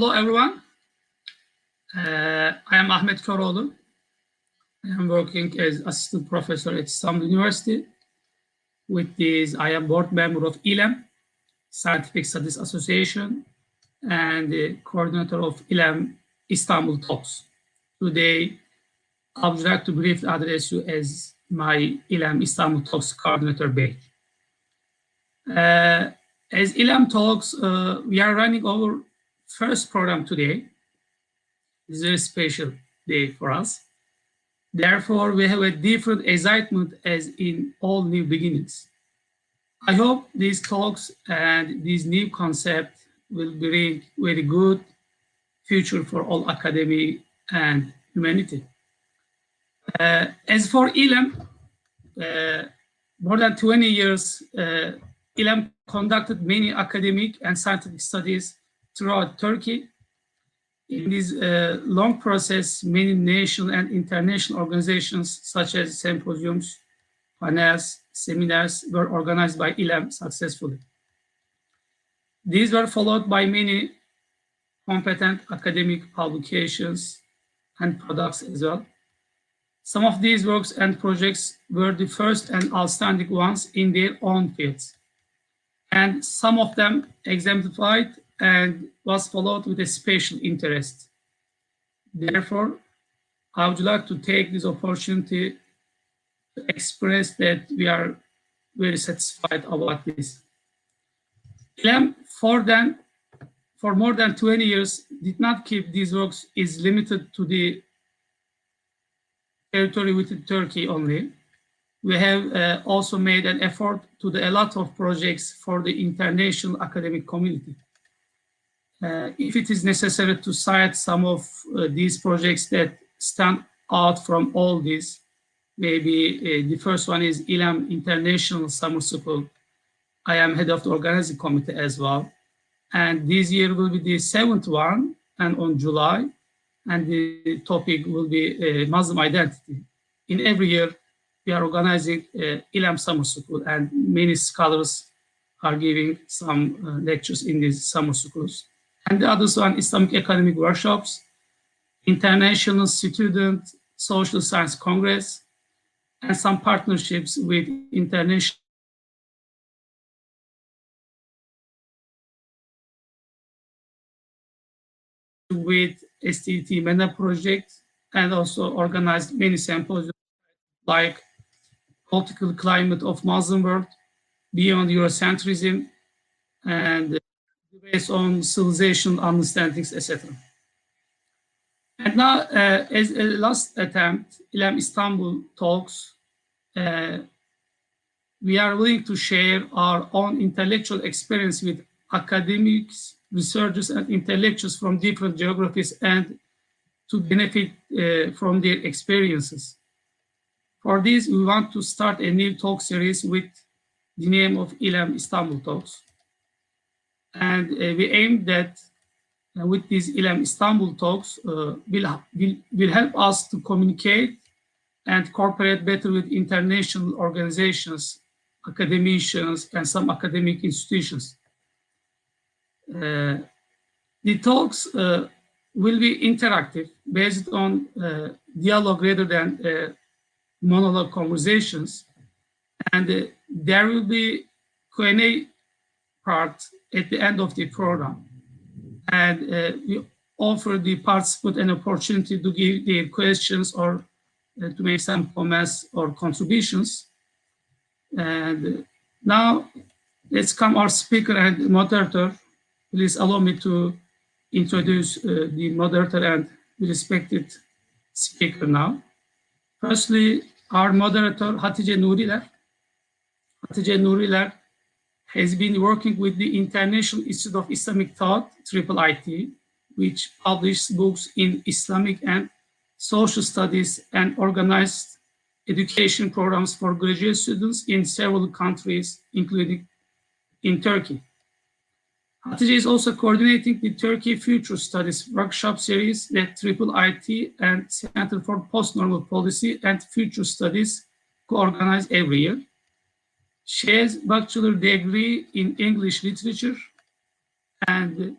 Hello, everyone. Uh, I am Ahmet Koroğlu. I am working as assistant professor at Istanbul University. With this, I am board member of ILEM, Scientific Studies Association, and the coordinator of ILEM Istanbul Talks. Today, I would like to briefly address you as my ILEM Istanbul Talks coordinator, Bey. Uh, as ILEM Talks, uh, we are running our first program today. is a special day for us. Therefore, we have a different excitement as in all new beginnings. I hope these talks and this new concept will bring very good future for all academy and humanity. Uh, as for ILEM, uh, more than 20 years, uh, conducted many academic and scientific studies throughout Turkey. In this uh, long process, many national and international organizations such as symposiums, panels, seminars were organized by ILEM successfully. These were followed by many competent academic publications and products as well. Some of these works and projects were the first and outstanding ones in their own fields. And some of them exemplified and was followed with a special interest. Therefore, I would like to take this opportunity to express that we are very satisfied about this. ILEM, for, then, for more than 20 years, did not keep these works is limited to the territory within Turkey only. We have uh, also made an effort to do a lot of projects for the international academic community. Uh, if it is necessary to cite some of uh, these projects that stand out from all these, maybe uh, the first one is ILEM International Summer School. I am head of the organizing committee as well. And this year will be the seventh one and on July. And the topic will be Muslim identity. In every year, we are organizing uh, ILEM Summer School and many scholars are giving some uh, lectures in these summer schools. And the other one, Islamic Academic Workshops, International Student Social Science Congress, and some partnerships with international with STT MENA project and also organized many symposiums like political climate of Muslim world beyond Eurocentrism and based on civilization understandings, etc. And now, uh, as a last attempt, ILEM Istanbul talks, uh, we are willing to share our own intellectual experience with academics, researchers, and intellectuals from different geographies and to benefit uh, from their experiences. For this, we want to start a new talk series with the name of ILEM Istanbul Talks. And uh, we aim that uh, with these ILEM Istanbul talks uh, will, will, will help us to communicate and cooperate better with international organizations, academicians, and some academic institutions. Uh, the talks uh, will be interactive based on uh, dialogue rather than monologue conversations. And there will be Q&A part at the end of the program. And uh, we offer the participant an opportunity to give their questions or uh, to make some comments or contributions. And now let's come our speaker and moderator. Please allow me to introduce uh, the moderator and respected speaker now. Firstly, our moderator, Hatice Nuriler. Hatice Nuriler has been working with the International Institute of Islamic Thought, IIIT, which publishes books in Islamic and social studies and organized education programs for graduate students in several countries, including in Turkey. Hatice is also coordinating the Turkey Future Studies workshop series that IIIT and Center for Post-Normal Policy and Future Studies co-organize every year. She has bachelor degree in English literature and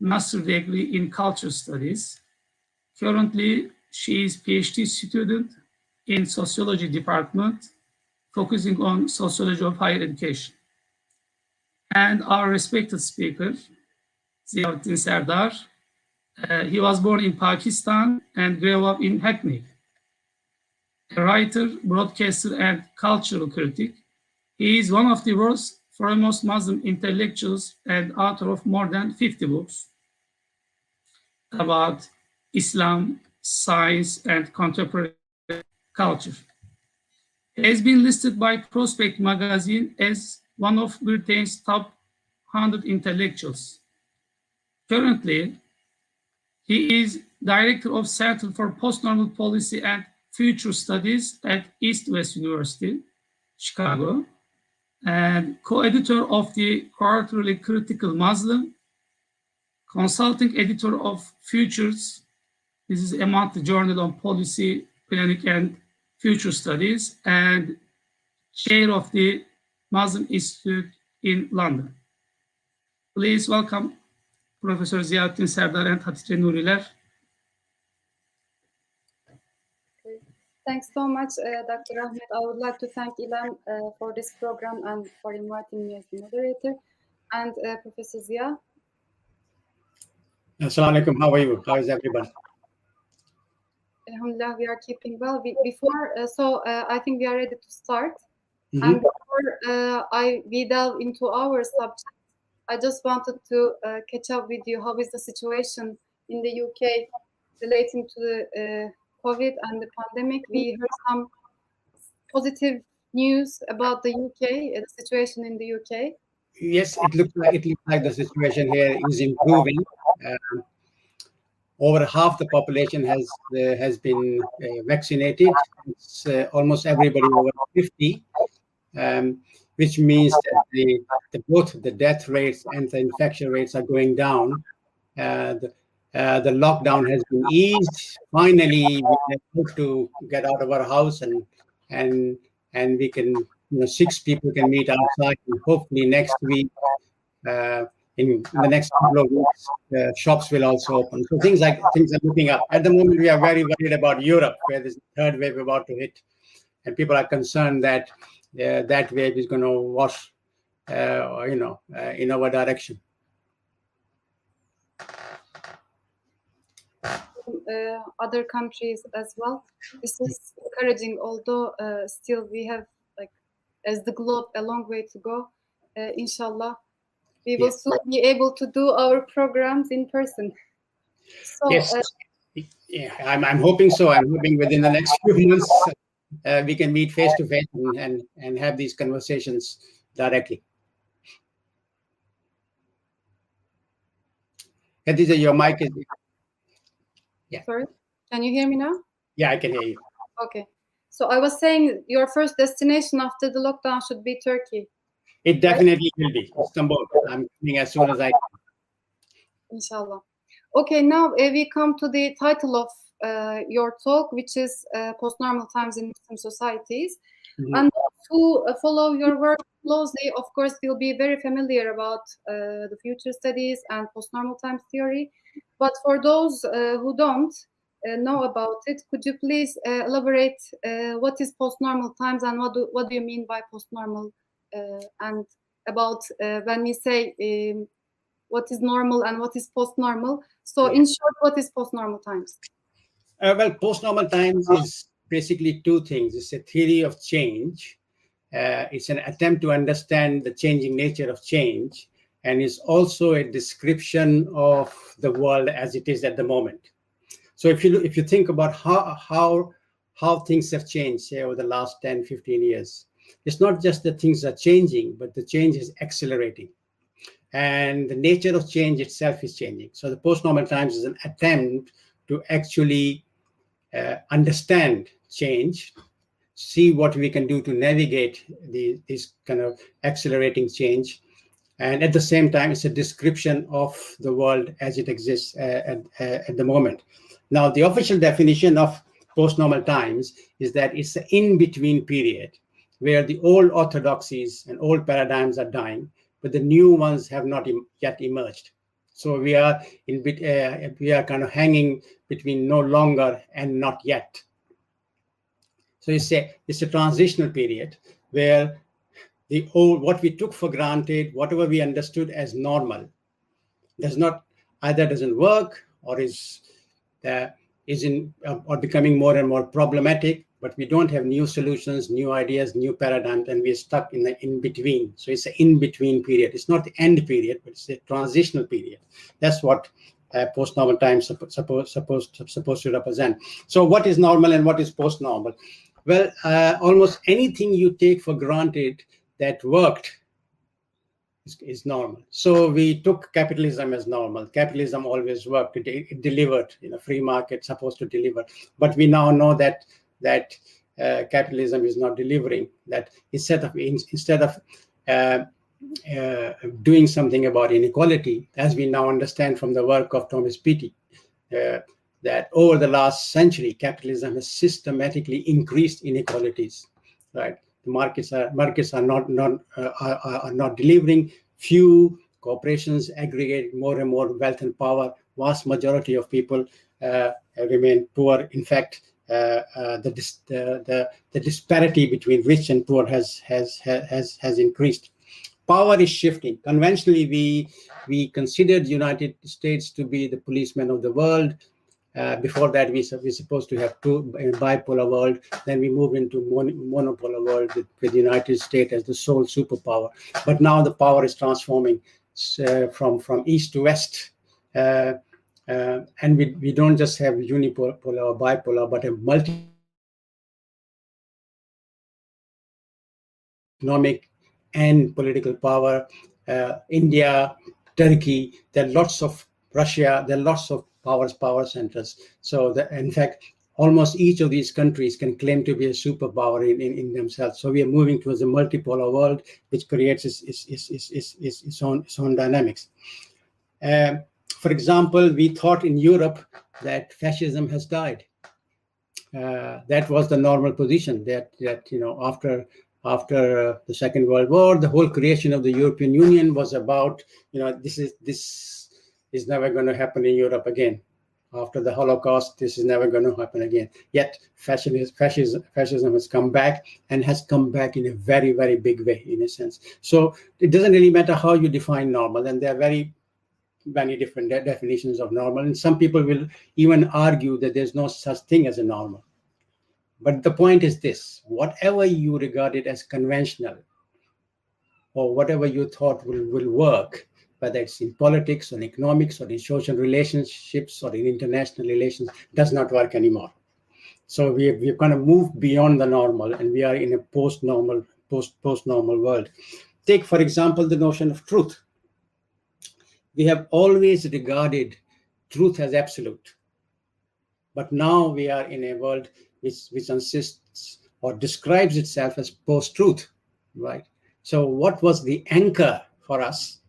master degree in culture studies. Currently, she is PhD student in sociology department, focusing on sociology of higher education. And our respected speaker, Ziauddin Sardar, uh, he was born in Pakistan and grew up in Hackney. A writer, broadcaster, and cultural critic, he is one of the world's foremost Muslim intellectuals and author of more than 50 books about Islam, science, and contemporary culture. He has been listed by Prospect magazine as one of Britain's top 100 intellectuals. Currently, he is director of Center for Postnormal Policy and Future Studies at East West University, Chicago, and co-editor of the quarterly Critical Muslim, consulting editor of Futures. This is a monthly journal on policy, planning, and future studies, and chair of the Muslim Institute in London. Please welcome Professor Ziauddin Sardar and Hatice Nuriler. Thanks so much, uh, Dr. Ahmed. I would like to thank ILEM uh, for this program and for inviting me as the moderator. And uh, Professor Zia. Assalamu alaikum. How are you? How is everybody? Alhamdulillah, we are keeping well. We, before, uh, so uh, I think we are ready to start. Mhm. And before uh, I we delve into our subject, I just wanted to uh, catch up with you. How is the situation in the UK relating to the uh, COVID and the pandemic? We heard some positive news about the UK, uh, the situation in the UK. Yes, it looks like it looks like the situation here is improving. Um, over half the population has uh, has been uh, vaccinated. It's uh, almost everybody over 50, um, which means that the, the both the death rates and the infection rates are going down. Uh, the, uh, the lockdown has been eased. Finally, we able to get out of our house and and and we can you know six people can meet outside and hopefully next week uh, in the next couple of weeks uh, shops will also open. So things like things are looking up. At the moment we are very worried about europe where this third wave about to hit. And people are concerned that uh, that wave is going to wash uh, you know in our direction uh, other countries as well. This is encouraging, although uh, still we have like as the globe a long way to go. Uh, inshallah, we will Yes. soon be able to do our programs in person. So yes uh, yeah I'm, I'm hoping so i'm hoping within the next few months uh, we can meet face to face and and and have these conversations directly Khadija, your mic is sorry, can you hear me now? yeah i can hear you Okay. So I was saying your first destination after the lockdown should be Turkey, It definitely will be Istanbul. I'm coming as soon as I. can. inshallah. Okay, now uh, we come to the title of uh, your talk, which is uh, Post-Normal Times in Muslim Societies. Mhm. And who uh, follow your work closely, of course, will be very familiar about uh, the future studies and post-normal times theory. But for those uh, who don't uh, know about it, could you please uh, elaborate uh, what is post-normal times and what do, what do you mean by post-normal uh, and about uh, when we say um, what is normal and what is post-normal. So in short, what is post-normal times? Uh, well, post-normal times is basically two things. It's a theory of change. Uh, it's an attempt to understand the changing nature of change, and it's also a description of the world as it is at the moment. So if you if you think about how how how things have changed say over the last 10 15 years it's not just that things are changing but the change is accelerating and the nature of change itself is changing so the post-normal times is an attempt to actually uh, understand change see what we can do to navigate the, this kind of accelerating change and at the same time it's a description of the world as it exists uh, at, uh, at the moment now the official definition of post-normal times is that it's an in-between period where the old orthodoxies and old paradigms are dying but the new ones have not em- yet emerged So we are in bit, uh, we are kind of hanging between no longer and not yet. So it's a it's a transitional period where the old what we took for granted, whatever we understood as normal, does not either doesn't work or is uh, is in uh, or becoming more and more problematic but we don't have new solutions, new ideas, new paradigms, and we're stuck in the in between. So it's an in between period. It's not the end period, but it's a transitional period. That's what uh, post normal times supposed supposed supposed to represent. So what is normal and what is post normal? Well, uh, almost anything you take for granted that worked is, is, normal. So we took capitalism as normal. Capitalism always worked. It, it delivered. You know, free market supposed to deliver. But we now know that that uh, capitalism is not delivering. That instead of instead of uh, uh, doing something about inequality, as we now understand from the work of Thomas Piketty, uh, that over the last century, capitalism has systematically increased inequalities. Right, the markets are markets are not not uh, are, are not delivering. Few corporations aggregate more and more wealth and power. Vast majority of people uh, remain poor. In fact, uh, uh, the, the, the disparity between rich and poor has has has has increased. Power is shifting. Conventionally, we we considered United States to be the policeman of the world. Uh, before that, we we're supposed to have two bipolar world. Then we move into mon monopolar world with, with the United States as the sole superpower. But now the power is transforming uh, from from east to west. Uh, uh, and we, we don't just have unipolar or bipolar, but a multi economic and political power. Uh, India, Turkey, there are lots of Russia, there are lots of powers, power centers. So the, in fact, almost each of these countries can claim to be a superpower in, in, in themselves. So we are moving towards a multipolar world, which creates its, its, its, its, its, its own, its own dynamics. Uh, for example, we thought in Europe that fascism has died. Uh, that was the normal position. That that you know after after uh, the Second World War, the whole creation of the European Union was about you know this is this is never going to happen in Europe again. After the Holocaust, this is never going to happen again. Yet fascism, fascism, has come back and has come back in a very, very big way, in a sense. So it doesn't really matter how you define normal, and there are very many different de definitions of normal. And some people will even argue that there's no such thing as a normal. But the point is this whatever you regarded as conventional or whatever you thought will, will work, whether it's in politics or in economics or in social relationships or in international relations, does not work anymore. So we have, we've kind of moved beyond the normal and we are in a post-normal, post, post-normal world. Take, for example, the notion of truth we have always regarded truth as absolute. But now we are in a world which, which insists or describes itself as post truth, right? So, what was the anchor for us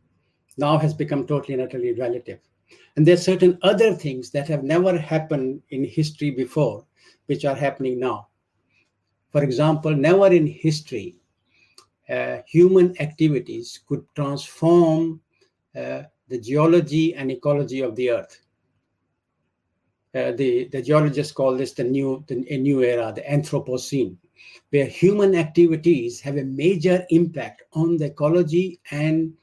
now has become totally and utterly relative. And there are certain other things that have never happened in history before, which are happening now. For example, never in history, uh, human activities could transform uh, the geology and ecology of the earth. Uh, the, the geologists call this the new, the, a new era, the Anthropocene, where human activities have a major impact on the ecology and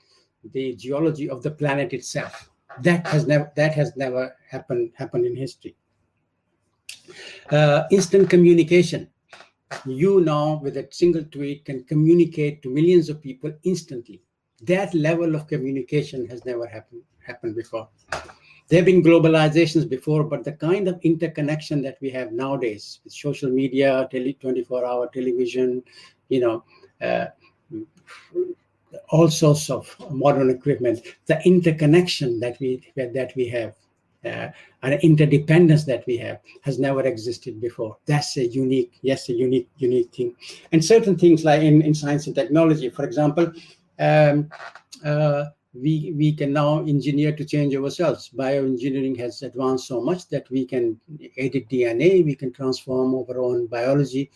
the geology of the planet itself. That has never that has never happened happened in history. Uh, instant communication. You now, with a single tweet, can communicate to millions of people instantly that level of communication has never happened happened before. There have been globalizations before, but the kind of interconnection that we have nowadays with social media, tele, 24-hour television, you know, uh, all sorts of modern equipment, the interconnection that we that we have, uh, interdependence that we have has never existed before. That's a unique, yes, a unique, unique thing. And certain things like in, in science and technology, for example, um, uh, we we can now engineer to change ourselves. Bioengineering has advanced so much that we can edit DNA, we can transform our own biology,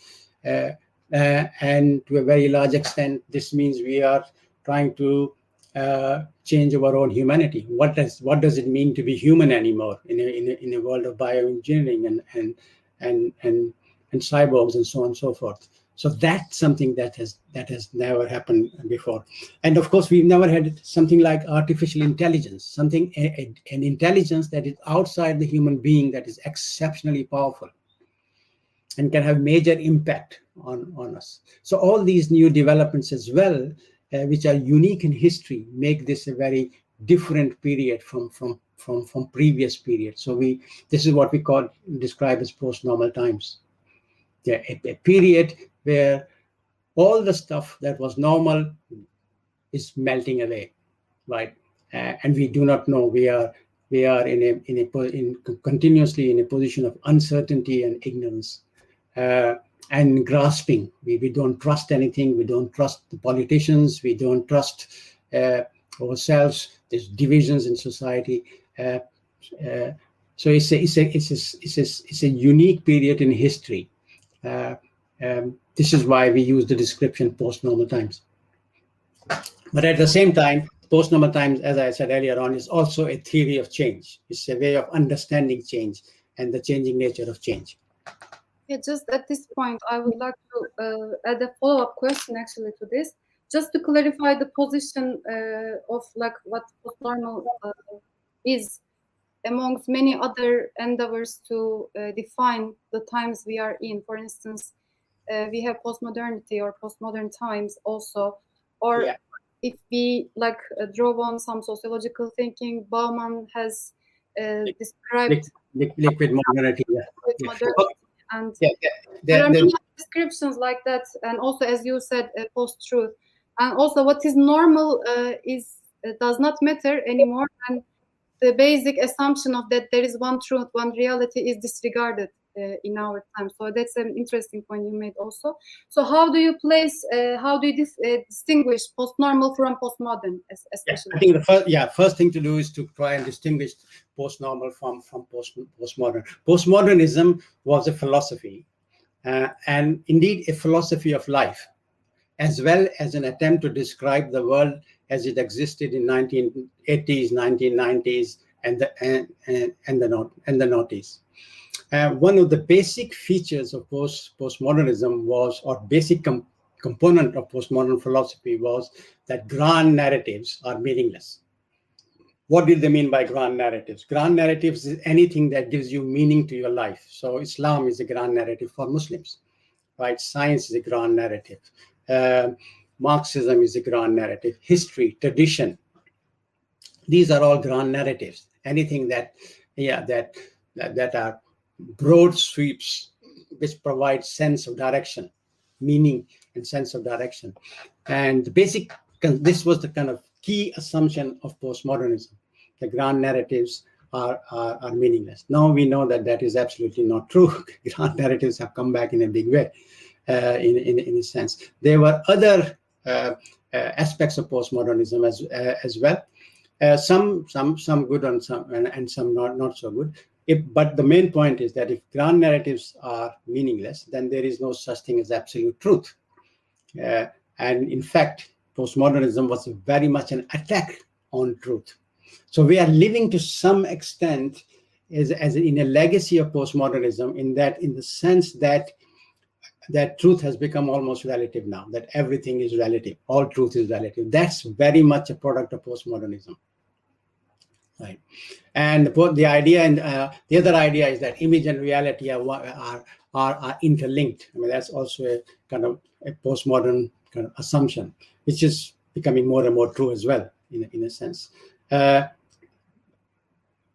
uh, uh, and to a very large extent, this means we are trying to uh, change our own humanity. What does what does it mean to be human anymore in a, in a, in a world of bioengineering and and and and and cyborgs and so on and so forth. So that's something that has that has never happened before. And of course, we've never had something like artificial intelligence, something a, a, an intelligence that is outside the human being that is exceptionally powerful and can have major impact on, on us. So all these new developments as well, uh, which are unique in history, make this a very different period from from from from previous periods. So we this is what we call describe as post-normal times. Yeah, a, a period where all the stuff that was normal is melting away, right? Uh, and we do not know. We are we are in a in a in continuously in a position of uncertainty and ignorance uh, and grasping. We, we don't trust anything. We don't trust the politicians. We don't trust uh, ourselves. There's divisions in society. Uh, uh so it's a, it's, a, it's, a, it's, a, it's a unique period in history. Uh, um, this is why we use the description post-normal times. But at the same time, post-normal times, as I said earlier on, is also a theory of change. It's a way of understanding change and the changing nature of change. Yeah, just at this point, I would like to uh, add a follow-up question actually to this, just to clarify the position uh, of like what post-normal uh, is amongst many other endeavors to uh, define the times we are in. For instance, uh, we have postmodernity or postmodern times also, or yeah. if we like uh, draw on some sociological thinking, Bauman has described liquid, liquid modernity. Yeah. Liquid modernity and yeah, yeah. there are many descriptions like that and also as you said uh, post-truth and also what is normal uh, is uh, does not matter anymore and the basic assumption of that there is one truth one reality is disregarded in our time. So that's an interesting point you made also. So how do you place uh, how do you dis uh, distinguish post-normal from postmodern especially yeah, i think the first yeah first thing to do is to try and distinguish post-normal from from post postmodern. Postmodernism was a philosophy uh, and indeed a philosophy of life as well as an attempt to describe the world as it existed in 1980s 1990s and the and, and, and the not and the noughties uh, one of the basic features of post postmodernism was, or basic com component of postmodern philosophy was that grand narratives are meaningless. What did they mean by grand narratives? Grand narratives is anything that gives you meaning to your life. So Islam is a grand narrative for Muslims, right? Science is a grand narrative. Uh, Marxism is a grand narrative. History, tradition, these are all grand narratives. Anything that, yeah, that that, that are broad sweeps which provide sense of direction, meaning and sense of direction. And the basic, this was the kind of key assumption of postmodernism. The grand narratives are, are, are meaningless. Now we know that that is absolutely not true. grand narratives have come back in a big way, uh, in, in, in a sense. There were other uh, uh, aspects of postmodernism as, uh, as well. Uh, some some some good and some and, and some not not so good if, but the main point is that if grand narratives are meaningless, then there is no such thing as absolute truth. Uh, and in fact, postmodernism was very much an attack on truth. So we are living to some extent as, as in a legacy of postmodernism, in that, in the sense that that truth has become almost relative now, that everything is relative, all truth is relative. That's very much a product of postmodernism right? And both the idea and uh, the other idea is that image and reality are, are, are, are interlinked. I mean, that's also a kind of a postmodern kind of assumption, which is becoming more and more true as well, in, in a sense. Uh,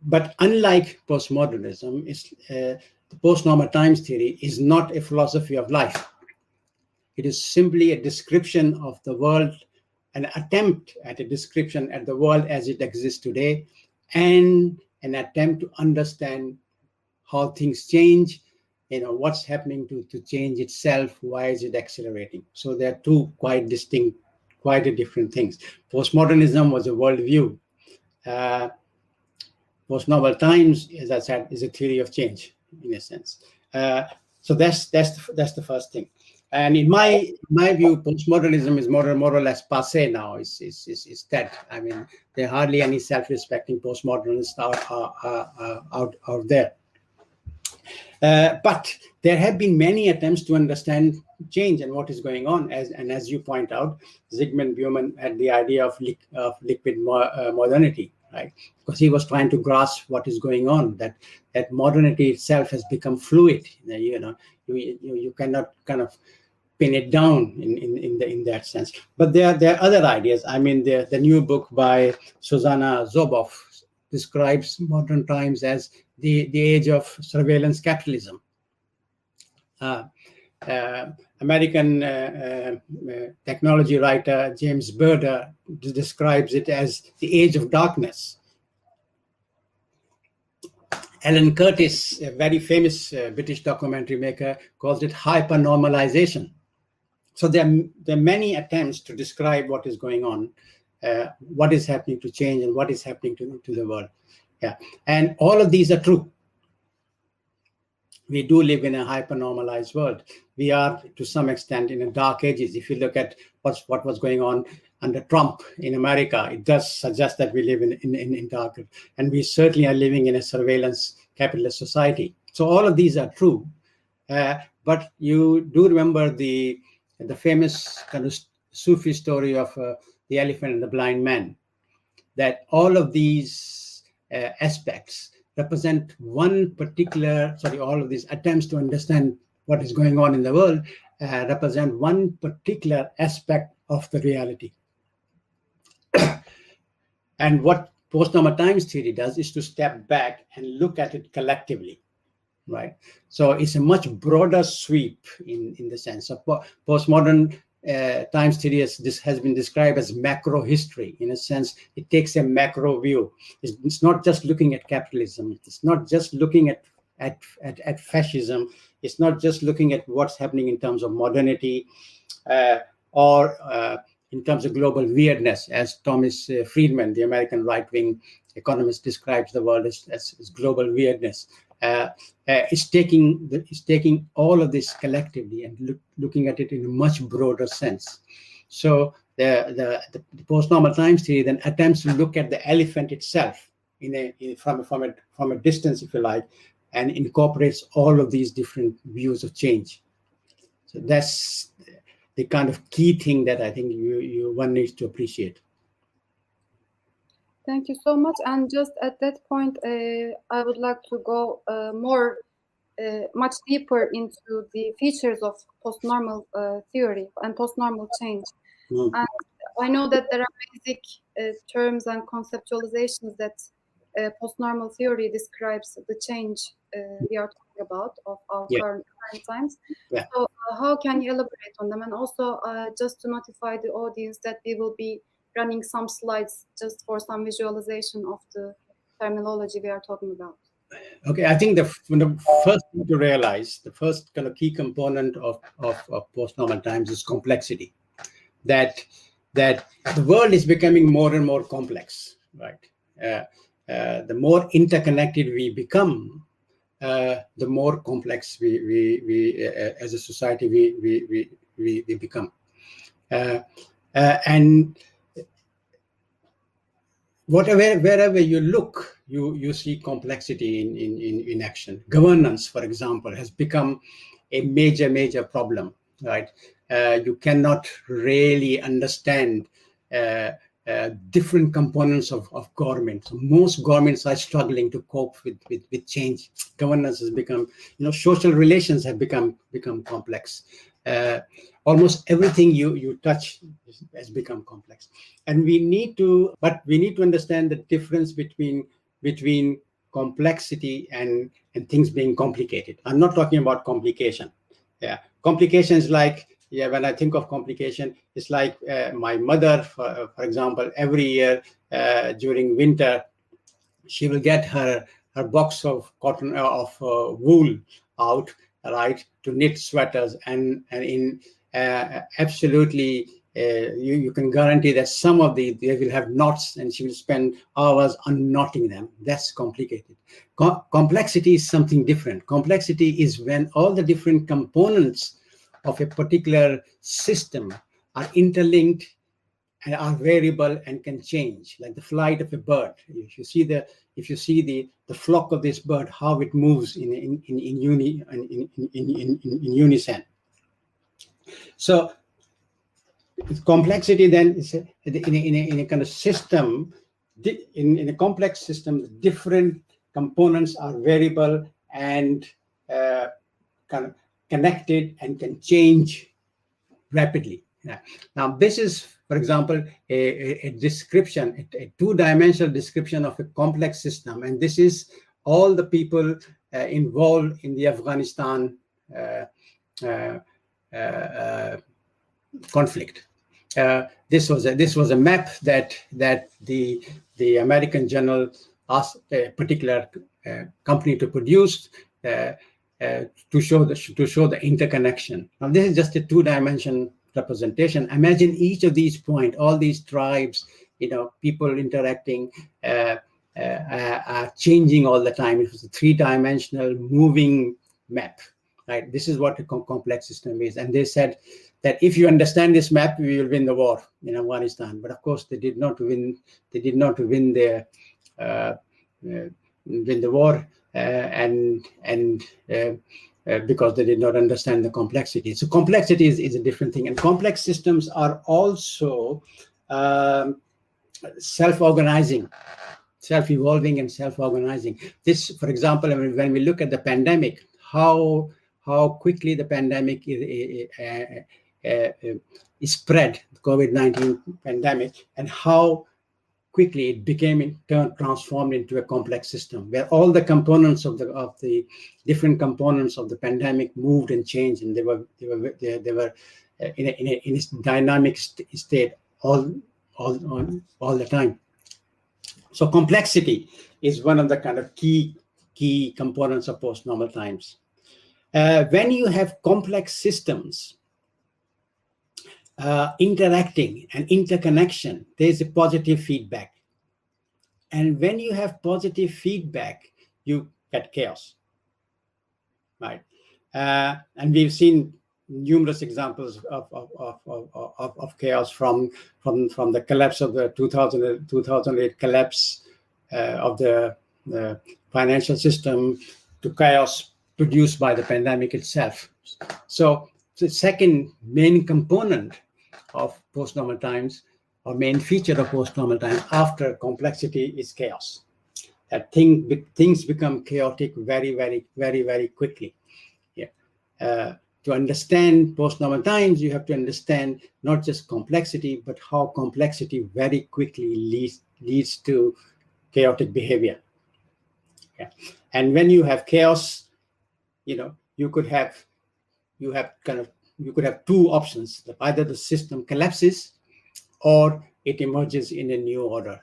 but unlike postmodernism, it's, uh, the post-normal times theory is not a philosophy of life. It is simply a description of the world, an attempt at a description at the world as it exists today, and an attempt to understand how things change you know what's happening to, to change itself why is it accelerating? So they're two quite distinct quite different things. Postmodernism was a worldview. Uh, post-normal times as i said is a theory of change in a sense. Uh, so that's that's the, that's the first thing And in my my view, postmodernism is more, more or less passe now. It's, it's, it's, it's dead. I mean, there are hardly any self-respecting postmodernists out, out, out, out there. Uh, but there have been many attempts to understand change and what is going on. As and as you point out, Zygmunt Bauman had the idea of, li of liquid mo uh, modernity, right? Because he was trying to grasp what is going on. That that modernity itself has become fluid. You know, you you, you cannot kind of pin it down in, in, in, the, in that sense. But there, there are other ideas. I mean, the, the new book by Shoshana Zuboff describes modern times as the, the age of surveillance capitalism. Uh, uh, American uh, uh technology writer James Bridle describes it as the age of darkness. Adam Curtis, a very famous uh, British documentary maker, calls it hypernormalization. So there are, there are many attempts to describe what is going on, uh, what is happening to change and what is happening to, to the world. Yeah, and all of these are true. We do live in a hyper-normalized world. We are, to some extent, in a dark ages. If you look at what's, what was going on under Trump in America, it does suggest that we live in, in, in, in dark. And we certainly are living in a surveillance capitalist society. So all of these are true. Uh, but you do remember the the famous kind of Sufi story of uh, the elephant and the blind man, that all of these uh, aspects represent one particular, sorry, all of these attempts to understand what is going on in the world uh, represent one particular aspect of the reality. and what post-normal times theory does is to step back and look at it collectively right? So it's a much broader sweep in, in the sense of postmodern uh, has, this has been described as macro history. In a sense it takes a macro view. It's, it's, not just looking at capitalism. It's not just looking at, at at, at fascism. It's not just looking at what's happening in terms of modernity uh, or uh, in terms of global weirdness. As thomas uh, friedman the american right-wing economist describes the world as, as, as global weirdness Uh, uh, is taking the, is taking all of this collectively and look, looking at it in a much broader sense. So the, the, the, the post-normal times theory then attempts to look at the elephant itself in a in, from from a from a distance, if you like, and incorporates all of these different views of change. So that's the kind of key thing that I think you, you one needs to appreciate. Thank you so much. And just at that point, uh, I would like to go uh, more, uh, much deeper into the features of post-normal uh, theory and post-normal change. Mm. And I know that there are basic uh, terms and conceptualizations that uh, post-normal theory describes the change we are talking about of our yeah. current, current, times. Yeah. So how can you elaborate on them? And also just to notify the audience that we will be running some slides just for some visualization of the terminology we are talking about. Okay, I think the, the first thing to realize, the first kind of key component of, of, of post-normal times is complexity. That that the world is becoming more and more complex, right? Uh, uh, the more interconnected we become, uh, the more complex we, we, we uh, as a society we, we, we, we, become. Uh, uh, and whatever wherever you look you you see complexity in, in in in action governance for example has become a major major problem right uh, you cannot really understand uh, uh, different components of, of government. So most governments are struggling to cope with, with, with change. Governance has become, you know, social relations have become become complex. Almost everything you you touch has become complex. And we need to but we need to understand the difference between between complexity and and things being complicated. I'm not talking about complication. Yeah. Complications like yeah when i think of complication it's like uh, my mother for, for example every year uh, during winter she will get her her box of cotton uh, of uh, wool out right to knit sweaters and and in absolutely uh, you, you can guarantee that some of the they will have knots and she will spend hours unknotting them that's complicated Co complexity is something different complexity is when all the different components of a particular system are interlinked and are variable and can change, like the flight of a bird. If you see the if you see the the flock of this bird, how it moves in in in, in uni in, in, in, in, in unison. So complexity then is in, a, in, a, in a kind of system in, in a complex system different components are variable and uh, kind of connected and can change rapidly. Now this is for example a, a, description a, a, two-dimensional description of a complex system. And this is all the people uh, involved in the afghanistan uh, uh conflict uh, this was a this was a map that that the the American General asked a particular uh, company to produce uh, uh, to show the to show the interconnection. Now this is just a two-dimension representation. Imagine each of these points, all these tribes, you know, people interacting. Uh, uh, changing all the time. It was a three-dimensional moving map, right? This is what a complex system is. And they said that if you understand this map, we will win the war in Afghanistan. But of course, they did not win. They did not win the uh, uh, win the war, uh, and and uh, uh, because they did not understand the complexity. So complexity is, is a different thing, and complex systems are also um, self-organizing self-evolving and self-organizing this for example when we look at the pandemic how how quickly the pandemic is, uh, uh, uh, spread the COVID-19 pandemic and how quickly it became turned transformed into a complex system where all the components of the of the different components of the pandemic moved and changed and they were they were they, they were in, a, in, a, in a dynamic st state all all on all the time. So complexity is one of the kind of key key components of post normal times uh, when you have complex systems uh, interacting and interconnection, there's a positive feedback. And when you have positive feedback, you get chaos, right? Uh, and we've seen numerous examples of, of, of, of, of, chaos from, from, from the collapse of the 2000, 2008 collapse uh, of the, the financial system to chaos produced by the pandemic itself. So the second main component of post-normal times or main feature of post-normal times after complexity is chaos. That thing, things become chaotic very, very, very, very quickly. Yeah. Uh, to understand post-normal times, you have to understand not just complexity, but how complexity very quickly leads, leads to chaotic behavior. Yeah. And when you have chaos, you know, you could have you have kind of you could have two options either the system collapses or it emerges in a new order.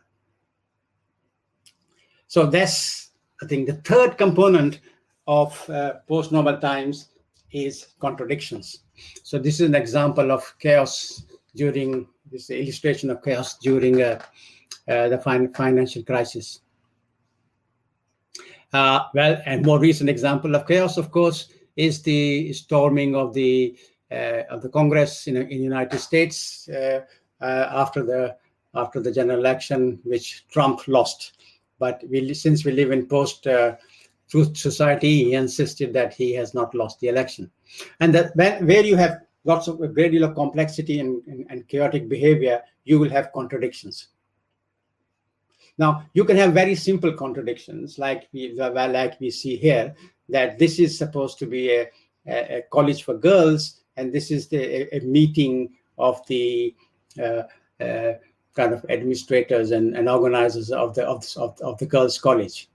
So that's i think the third component of uh, post-normal times is contradictions. So this is an example of chaos during this illustration of chaos during uh, uh, the fin financial crisis uh, well and more recent example of chaos of course is the storming of the uh, of the Congress in, in the United States uh, uh, after the after the general election, which Trump lost. But we, since we live in post truth society, he insisted that he has not lost the election, and that where you have lots of a great deal of complexity and, and, and chaotic behavior, you will have contradictions. Now, you can have very simple contradictions, like we like we see here, that this is supposed to be a, a, college for girls, and this is the, a, meeting of the uh, uh, kind of administrators and, and organizers of the of, of, of, the girls' college,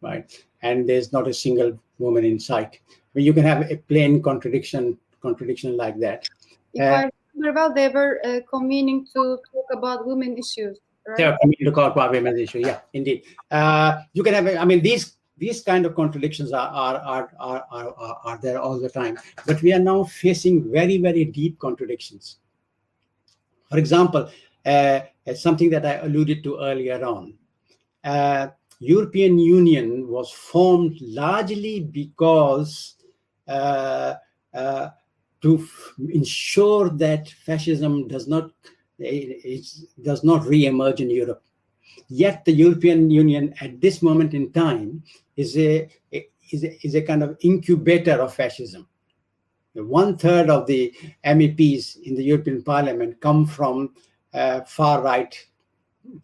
right? And there's not a single woman in sight. I mean, you can have a plain contradiction contradiction like that. If uh, I remember well, they were uh, convening to talk about women issues. Right? Are convening to talk about women's issues. Yeah, indeed. Uh, you can have. I mean, these these kind of contradictions are, are, are, are, are, are there all the time. But we are now facing very, very deep contradictions. For example, uh, something that I alluded to earlier on. Uh, European Union was formed largely because uh, uh to f- ensure that fascism does not it, it does not re-emerge in Europe. Yet the European Union at this moment in time is a is a, is a kind of incubator of fascism. One third of the MEPs in the European Parliament come from uh, far right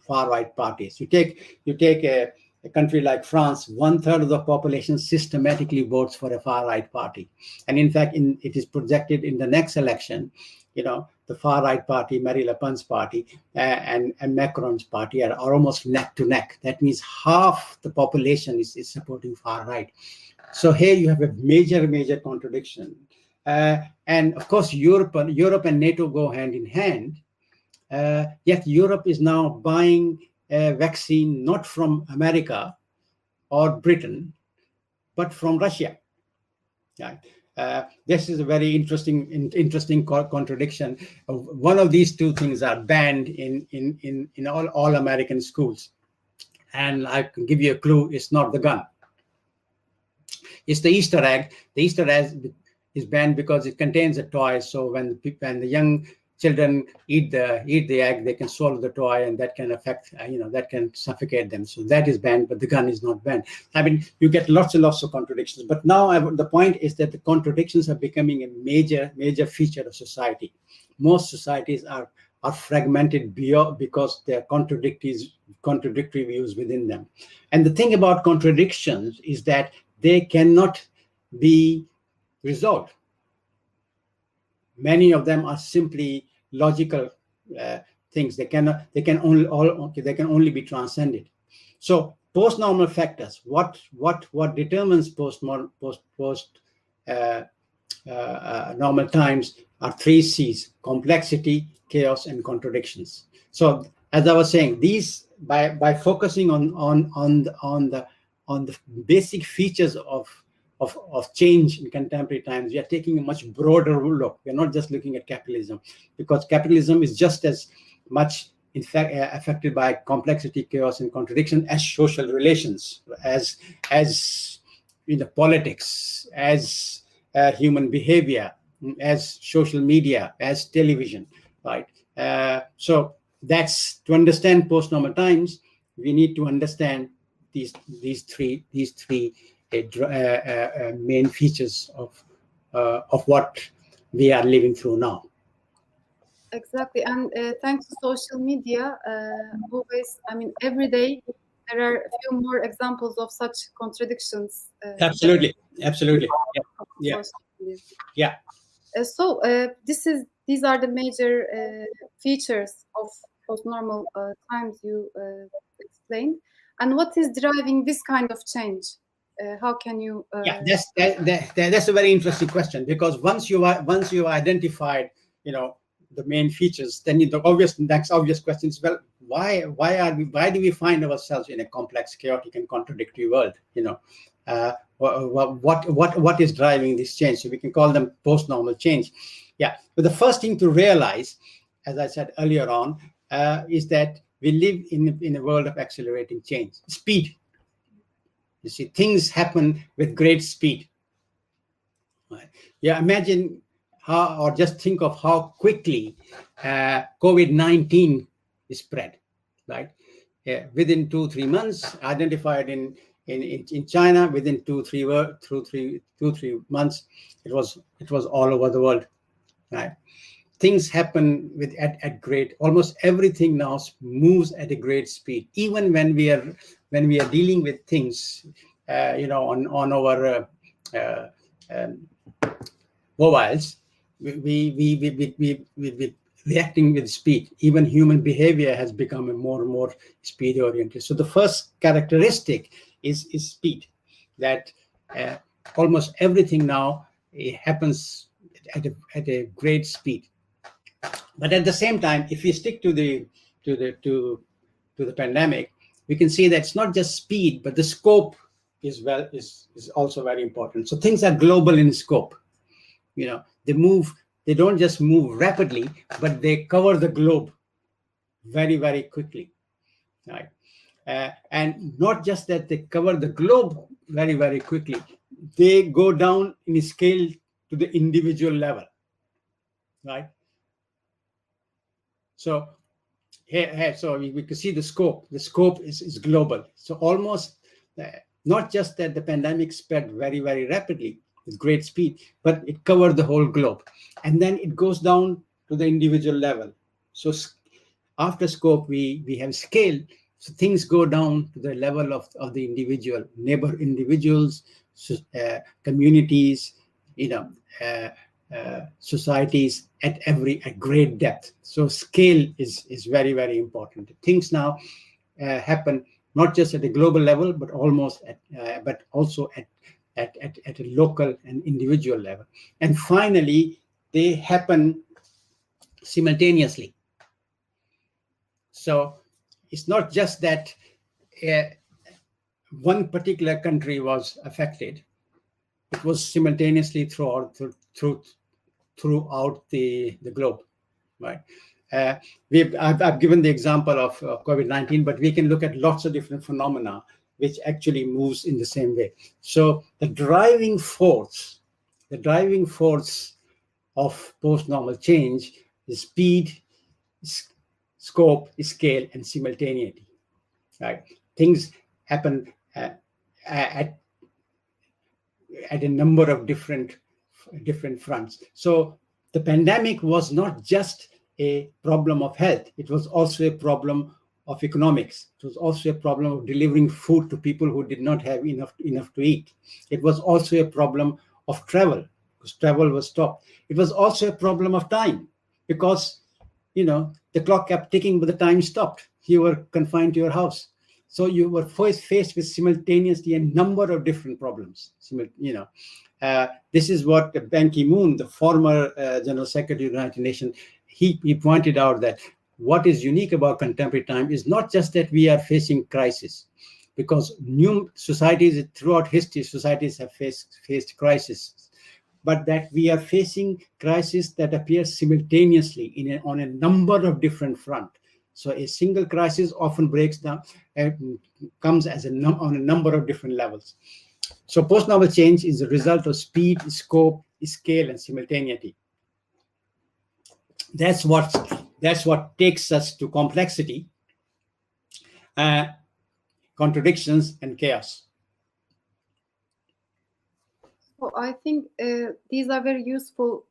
far right parties. You take you take a, a country like France, one third of the population systematically votes for a far right party, and in fact, in, it is projected in the next election, you know, the far right party, Marine Le Pen's party, uh, and, and Macron's party are, are almost neck to neck. That means half the population is, is supporting far right. So here you have a major, major contradiction. Uh, and of course, Europe, Europe and NATO go hand in hand. Uh, yet Europe is now buying a vaccine not from America or Britain, but from Russia. Right. Uh, this is a very interesting, in, interesting co- contradiction. Uh, one of these two things are banned in in in, in all, all American schools, and I can give you a clue: it's not the gun. It's the Easter egg. The Easter egg is banned because it contains a toy. So when when the young children eat the eat the egg, they can swallow the toy, and that can affect uh, you know that can suffocate them. So that is banned, but the gun is not banned. I mean, you get lots and lots of contradictions. But now I, the point is that the contradictions are becoming a major major feature of society. Most societies are are fragmented because there are contradictory contradictory views within them. And the thing about contradictions is that they cannot be resolved many of them are simply logical uh, things. They cannot they can only all okay, they can only be transcended. So post normal factors what what what determines post post post uh, uh, uh, normal times are three c's complexity chaos and contradictions. So as i was saying these by by focusing on on on the, on the on the basic features of of, of change in contemporary times, we are taking a much broader look. We're not just looking at capitalism, because capitalism is just as much in fact uh, affected by complexity, chaos, and contradiction as social relations, as as in the politics, as uh, human behavior, as social media, as television, right? Uh, so that's to understand post-normal times. We need to understand these these three these three uh, main features of uh, of what we are living through now. Exactly, and uh, thanks to social media, always, I mean, every day there are a few more examples of such contradictions. absolutely, absolutely, yeah, yeah. yeah. Uh, so uh, this is these are the major uh, features of post-normal times you explained. And what is driving this kind of change? Uh, how can you uh... yeah that's that, that, that's a very interesting question because once you are once you identified you know the main features then the obvious next obvious question is well why why are we why do we find ourselves in a complex chaotic and contradictory world you know? Uh, what, what what is driving this change? So we can call them post normal change. Yeah but the first thing to realize as i said earlier on uh, is that we live in, in a world of accelerating change. Speed you see, things happen with great speed. Right? Yeah, imagine how, or just think of how quickly uh, COVID 19 spread, right? Yeah, within two, three months, identified in, in, in China, within two, three, two, three, two, three months, it was, it was all over the world, right? Things happen with at, at great, almost everything now moves at a great speed, even when we are when we are dealing with things, uh, you know, on on our uh, uh, um, mobiles, we we we we, we, we, we reacting with speed. Even human behavior has become more and more speed oriented. So the first characteristic is is speed. That uh, almost everything now happens at a, at a great speed. But at the same time, if we stick to the to the to to the pandemic, we can see that it's not just speed, but the scope is well is, is also very important. So things are global in scope. You know, they move, they don't just move rapidly, but they cover the globe very, very quickly. Right. Uh, and not just that they cover the globe very, very quickly, they go down in scale to the individual level. right? So here, here so we, we can see the scope. The scope is, is global. So almost uh, not just that the pandemic spread very, very rapidly with great speed, but it covered the whole globe. And then it goes down to the individual level. So after scope, we, we have scale. So things go down to the level of, of the individual, neighbor individuals, uh, communities, you know, uh, uh, societies at every at great depth. So scale is is very very important. Things now uh, happen not just at a global level, but almost at uh, but also at, at at at a local and individual level. And finally, they happen simultaneously. So it's not just that uh, one particular country was affected; it was simultaneously throughout through, through throughout the, the globe, right? Uh, we've, I've, I've, given the example of uh, COVID-19, but we can look at lots of different phenomena which actually moves in the same way. So the driving force, the driving force of post-normal change is speed, scope, scale, and simultaneity, right? Things happen at, at, at a number of different different fronts. So the pandemic was not just a problem of health, it was also a problem of economics. It was also a problem of delivering food to people who did not have enough, enough to eat. It was also a problem of travel because travel was stopped. It was also a problem of time because, you know, the clock kept ticking, but the time stopped. You were confined to your house. So you were first faced with simultaneously a number of different problems. You know, uh, this is what Ban Ki-moon, the former uh, General Secretary of the United Nations, he, he pointed out that what is unique about contemporary time is not just that we are facing crisis, because new societies throughout history, societies have faced, faced crisis, but that we are facing crisis that appear simultaneously in a, on a number of different fronts. So a single crisis often breaks down, uh, comes as a on a number of different levels. So post-normal change is a result of speed, scope, scale, and simultaneity. That's what that's what takes us to complexity, uh, contradictions, and chaos. So I think uh, these are very useful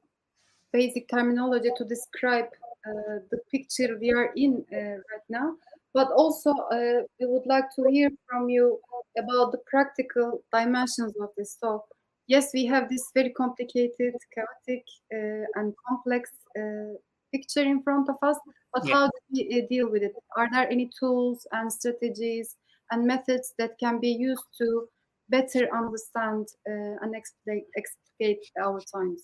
basic terminology to describe the picture we are in uh, right now. But also, uh, we would like to hear from you about the practical dimensions of this. So, yes, we have this very complicated, chaotic, uh, and complex uh, picture in front of us. But yeah. how do we uh, deal with it? Are there any tools and strategies and methods that can be used to better understand uh, and explicate our times?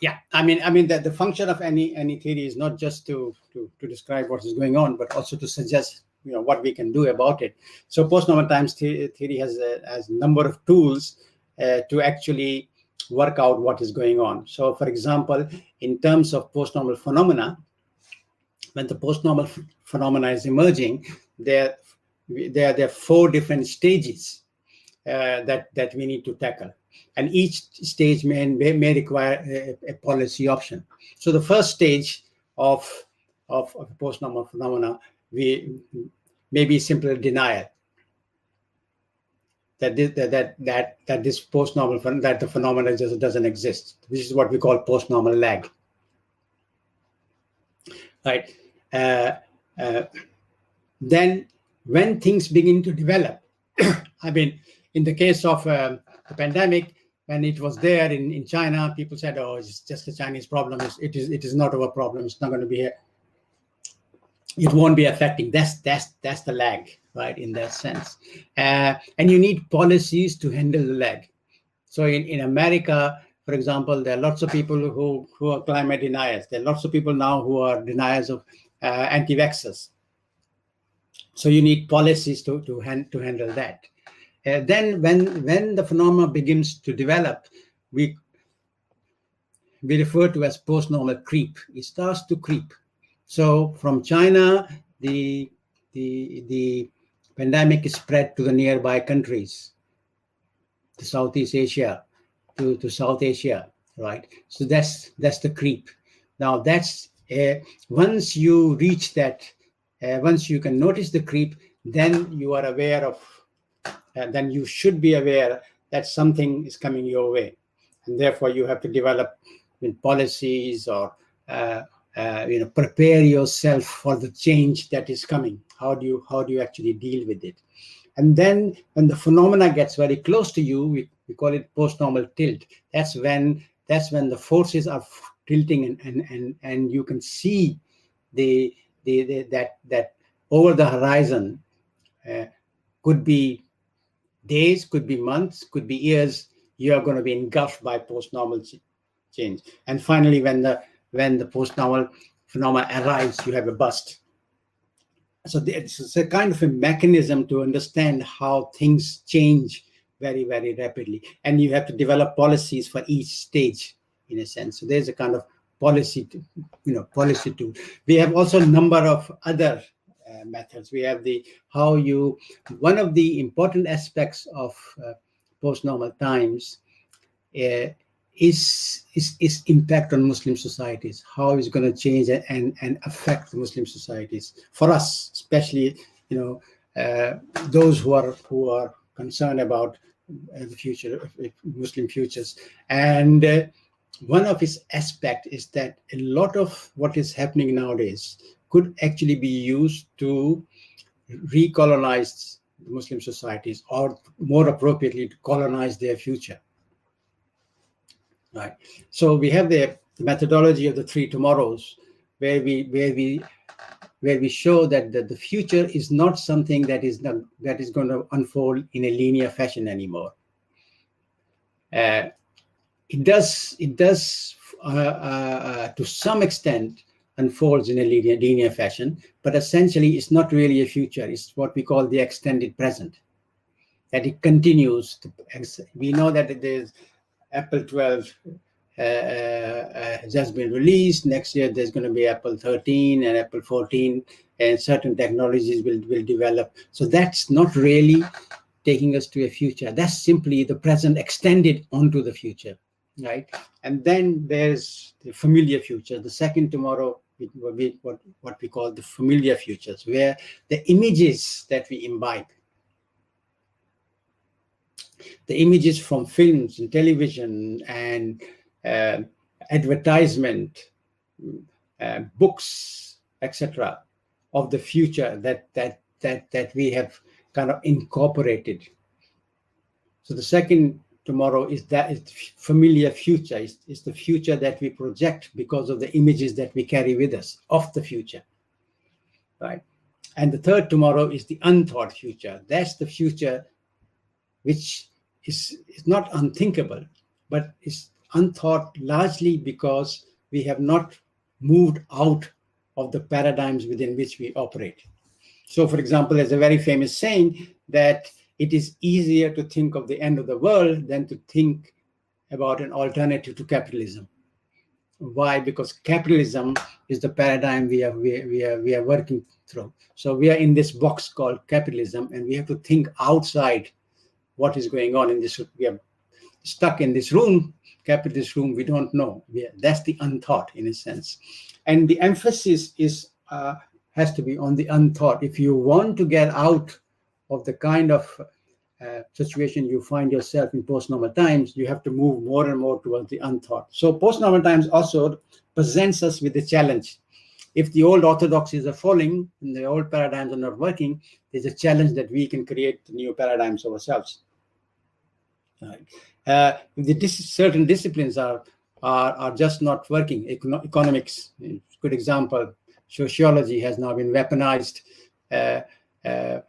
Yeah i mean i mean that the function of any any theory is not just to, to to describe what is going on but also to suggest you know what we can do about it. So post-normal times theory has a has number of tools uh, to actually work out what is going on. So for example in terms of post-normal phenomena when the post-normal phenomena is emerging there there, there are four different stages uh, that that we need to tackle and each stage may, may, may require a, a, policy option so the first stage of of, of post-normal phenomena we maybe simply denial that this, that that that that this post-normal that the phenomenon just doesn't exist. This is what we call post-normal lag. Right. Uh, uh, then, when things begin to develop, I mean, in the case of um, the pandemic, when it was there in, in China, people said, "Oh, it's just a Chinese problem. It's, it is it is not our problem. It's not going to be here." it won't be affecting that's that's that's the lag right in that sense uh, and you need policies to handle the lag so in, in america for example there are lots of people who who are climate deniers there are lots of people now who are deniers of uh, anti-vaxxers so you need policies to to, hand, to handle that uh, then when when the phenomena begins to develop we we refer to as post-normal creep it starts to creep so from China, the the the pandemic spread to the nearby countries, to Southeast Asia, to, to South Asia, right? So that's that's the creep. Now that's uh, once you reach that, uh, once you can notice the creep, then you are aware of, then you should be aware that something is coming your way, and therefore you have to develop policies or uh, uh, you know prepare yourself for the change that is coming. How do you how do you actually deal with it? And then when the phenomena gets very close to you, we, we call it post-normal tilt. That's when that's when the forces are tilting and and and, and you can see the, the, the that that over the horizon uh, could be days, could be months, could be years. You are going to be engulfed by post-normal change. And finally, when the when the post-normal phenomena arrives, you have a bust. So it's a kind of a mechanism to understand how things change very, very rapidly. And you have to develop policies for each stage, in a sense. So there's a kind of policy, to, you know, policy tool. We have also a number of other uh, methods. We have the how you. One of the important aspects of uh, post-normal times uh, is, is is impact on Muslim societies. How is going to change and and affect Muslim societies for us, especially you know uh, those who are who are concerned about uh, the future Muslim futures. And one of its aspect is that a lot of what is happening nowadays could actually be used to recolonize Muslim societies, or more appropriately, to colonize their future. Right. So we have the methodology of the three tomorrows, where we where we where we show that the, the future is not something that is not, that is going to unfold in a linear fashion anymore. Uh, it does it does uh, uh, uh to some extent unfolds in a linear, linear fashion, but essentially it's not really a future. It's what we call the extended present. That it continues. To, we know that there's Apple 12 uh, uh, has just been released. Next year, there's going to be Apple 13 and Apple 14, and certain technologies will, will develop. So that's not really taking us to a future. That's simply the present extended onto the future, right? And then there's the familiar future. The second tomorrow, we, what, what we call the familiar futures, where the images that we imbibe the images from films and television and uh, advertisement, uh, books, etc., of the future that that that that we have kind of incorporated. So the second tomorrow is that is familiar future is, is the future that we project because of the images that we carry with us of the future right and the third tomorrow is the unthought future that's the future which is, is not unthinkable, but is unthought largely because we have not moved out of the paradigms within which we operate. So, for example, there's a very famous saying that it is easier to think of the end of the world than to think about an alternative to capitalism. Why? Because capitalism is the paradigm we are, we, we, are, we are working through. So we are in this box called capitalism, and we have to think outside what is going on in this we are stuck in this room capitalist room we don't know we are, that's the unthought in a sense and the emphasis is uh, has to be on the unthought if you want to get out of the kind of uh, situation you find yourself in post-normal times, you have to move more and more towards the unthought. So post-normal times also presents us with a challenge. If the old orthodoxies are falling and the old paradigms are not working, there's a challenge that we can create new paradigms ourselves. Right. Uh, the dis- certain disciplines are, are are just not working. Econo- economics, good example. Sociology has now been weaponized. Uh, uh,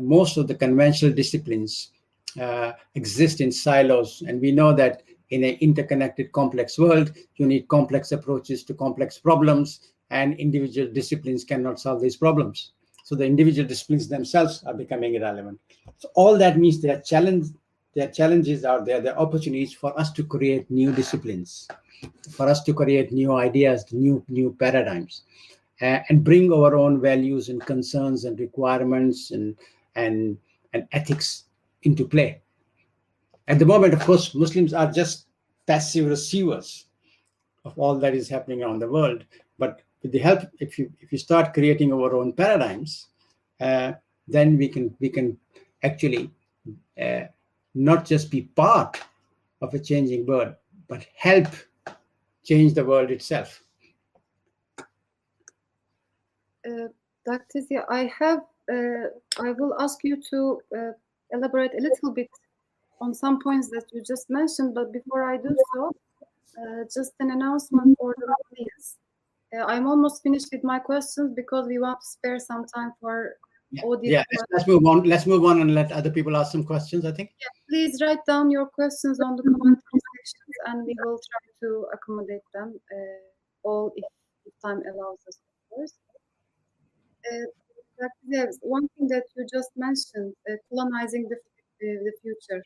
most of the conventional disciplines uh, exist in silos, and we know that in an interconnected, complex world, you need complex approaches to complex problems, and individual disciplines cannot solve these problems. So the individual disciplines themselves are becoming irrelevant. So all that means there are challenge, there are challenges out there, there are opportunities for us to create new disciplines, for us to create new ideas, new new paradigms, uh, and bring our own values and concerns and requirements and and and ethics into play. At the moment, of course, Muslims are just passive receivers of all that is happening around the world. But with the help, if you if you start creating our own paradigms, uh, then we can we can actually uh, not just be part of a changing world, but help change the world itself. Uh, Dr. Zia, I have, uh, I will ask you to uh, elaborate a little bit on some points that you just mentioned, but before I do so, uh, just an announcement for the audience. Uh, I'm almost finished with my questions because we want to spare some time for Yeah, audience. yeah let's, let's move on. Let's move on and let other people ask some questions. I think. Please write down your questions on the comment sections and we will try to accommodate them uh, all if, if time allows us, of course. Uh, one thing that you just mentioned, uh, colonizing the, uh, the future.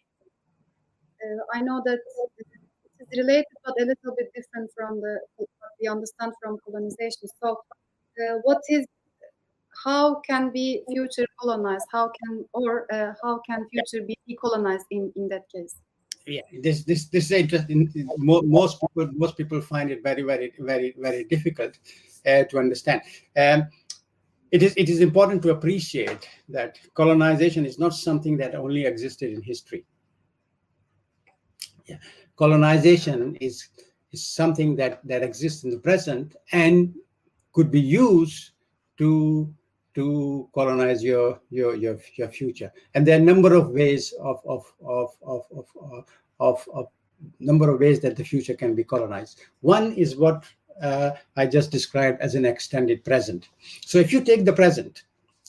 Uh, I know that it is related but a little bit different from the what we understand from colonization. So, uh, what is how can be future colonized? How can or how can future be decolonized in in that case? yeah this this this is interesting most people most people find it very very very very difficult uh, to understand um, it is it is important to appreciate that colonization is not something that only existed in history. Yeah. Colonization is is something that that exists in the present and could be used to to colonize your your your, your future. And there are a number of ways of of of of of, of, of, of number of ways that the future can be colonized. One is what uh, i just described as an extended present so if you take the present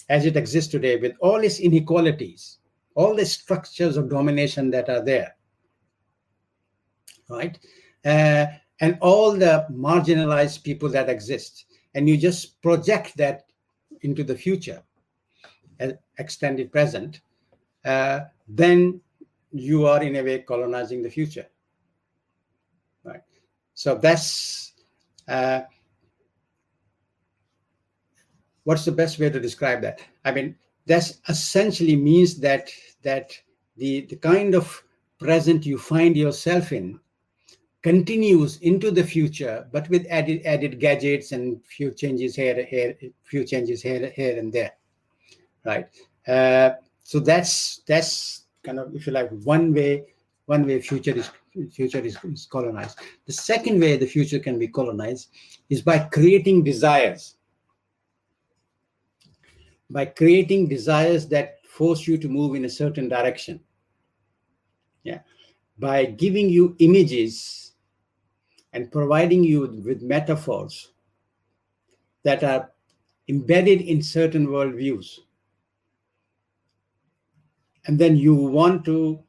as it exists today with all its inequalities all the structures of domination that are there right uh, and all the marginalized people that exist and you just project that into the future, extended present, uh, then you are in a way colonizing the future. Right. So that's uh, what's the best way to describe that? I mean, that essentially means that that the the kind of present you find yourself in continues into the future, but with added added gadgets and few changes here, here, few changes here, here and there, right? Uh, so that's that's kind of, if you like, one way one way future is future is, is colonized. The second way the future can be colonized is by creating desires, by creating desires that force you to move in a certain direction. Yeah, by giving you images and providing you with metaphors that are embedded in certain worldviews. And then you want to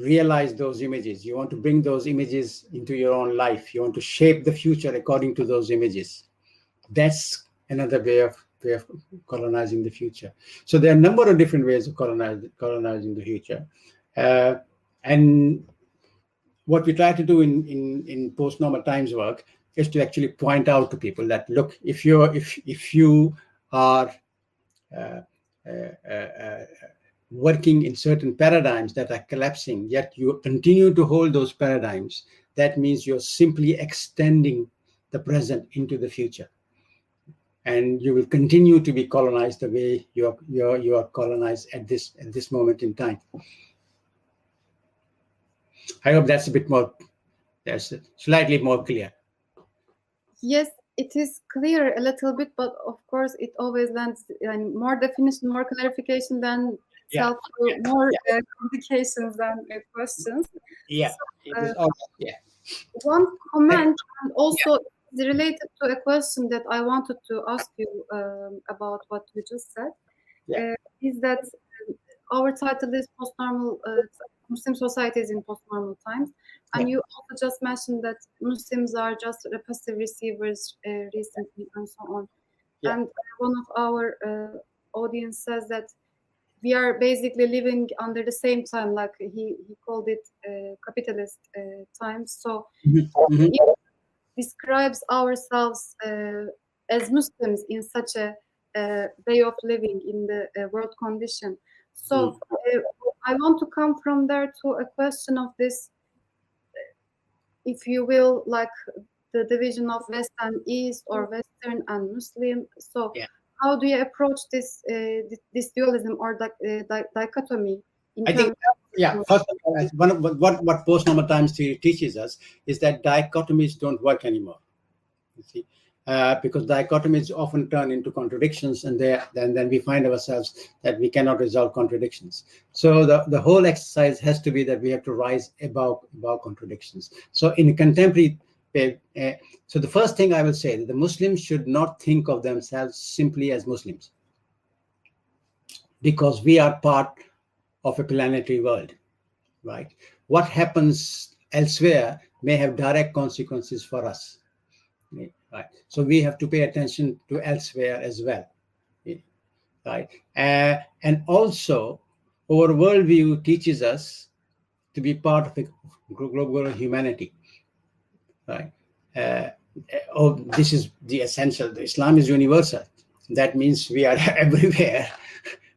realize those images. You want to bring those images into your own life. You want to shape the future according to those images. That's another way of way of colonizing the future. So there are a number of different ways of colonize, colonizing the future. Uh, and what we try to do in, in, in post-normal times work is to actually point out to people that look, if you're if if you are uh, uh, uh, working in certain paradigms that are collapsing, yet you continue to hold those paradigms, that means you're simply extending the present into the future. And you will continue to be colonized the way you're you're you are colonized at this at this moment in time. I hope that's a bit more, that's slightly more clear. Yes, it is clear a little bit, but of course, it always lends and more definition, more clarification than Yeah, more uh, complications than uh, questions. Yeah, is Uh, all- yeah. One comment, and also it's related to a question that I wanted to ask you um, about what you just said, Yeah. uh, is that um, our title is post-normal uh, Muslim societies in post-normal times, and you also just mentioned that Muslims are just passive receivers uh, recently and so on. Yeah. And one of our uh, audience says that we are basically living under the same time, like he, he called it uh, capitalist uh, times. So Mhm. it describes ourselves uh, as Muslims in such a uh, way of living in the uh, world condition. So uh, I want to come from there to a question of this. if you will, like the division of West and East or Western and Muslim. So, Yeah. How do you approach this uh, th- this dualism or di- uh, di- dichotomy? in I think, yeah, first of all, one of what, what, what post-normal times theory teaches us is that dichotomies don't work anymore. You see, uh, because dichotomies often turn into contradictions, and there then then we find ourselves that we cannot resolve contradictions. So the, the whole exercise has to be that we have to rise above above contradictions. So in contemporary, so the first thing I will say that the Muslims should not think of themselves simply as Muslims, because we are part of a planetary world, right? What happens elsewhere may have direct consequences for us, right? So we have to pay attention to elsewhere as well, right? Uh, and also, our worldview teaches us to be part of a global humanity, right? Uh, oh, this is the essential. Islam is universal. That means we are everywhere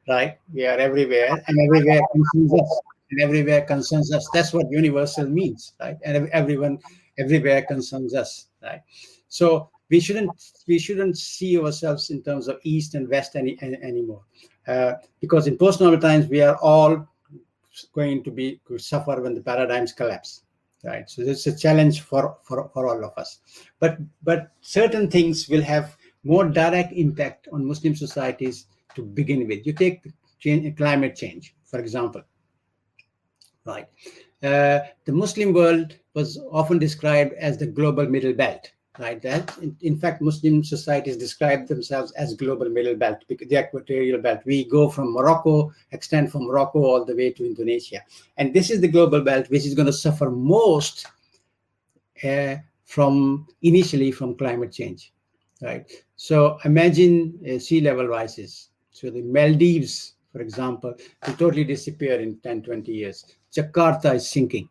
right? We are everywhere, and everywhere concerns us, and everywhere concerns us. That's what universal means, right? And everyone, everywhere concerns us, right? So we shouldn't we shouldn't see ourselves in terms of east and west any, any anymore, uh, because in post-normal times we are all going to be to suffer when the paradigms collapse, right? So it's a challenge for for for all of us, but but certain things will have more direct impact on Muslim societies to begin with. You take change, climate change, for example, right? Uh, the Muslim world was often described as the global middle belt, right? That, in, in, fact, Muslim societies describe themselves as global middle belt, because the equatorial belt. We go from Morocco, extend from Morocco all the way to Indonesia, and this is the global belt which is going to suffer most uh, from initially from climate change, right? So imagine uh, sea level rises so the Maldives, for example, will totally disappear in 10, 20 years. Jakarta is sinking,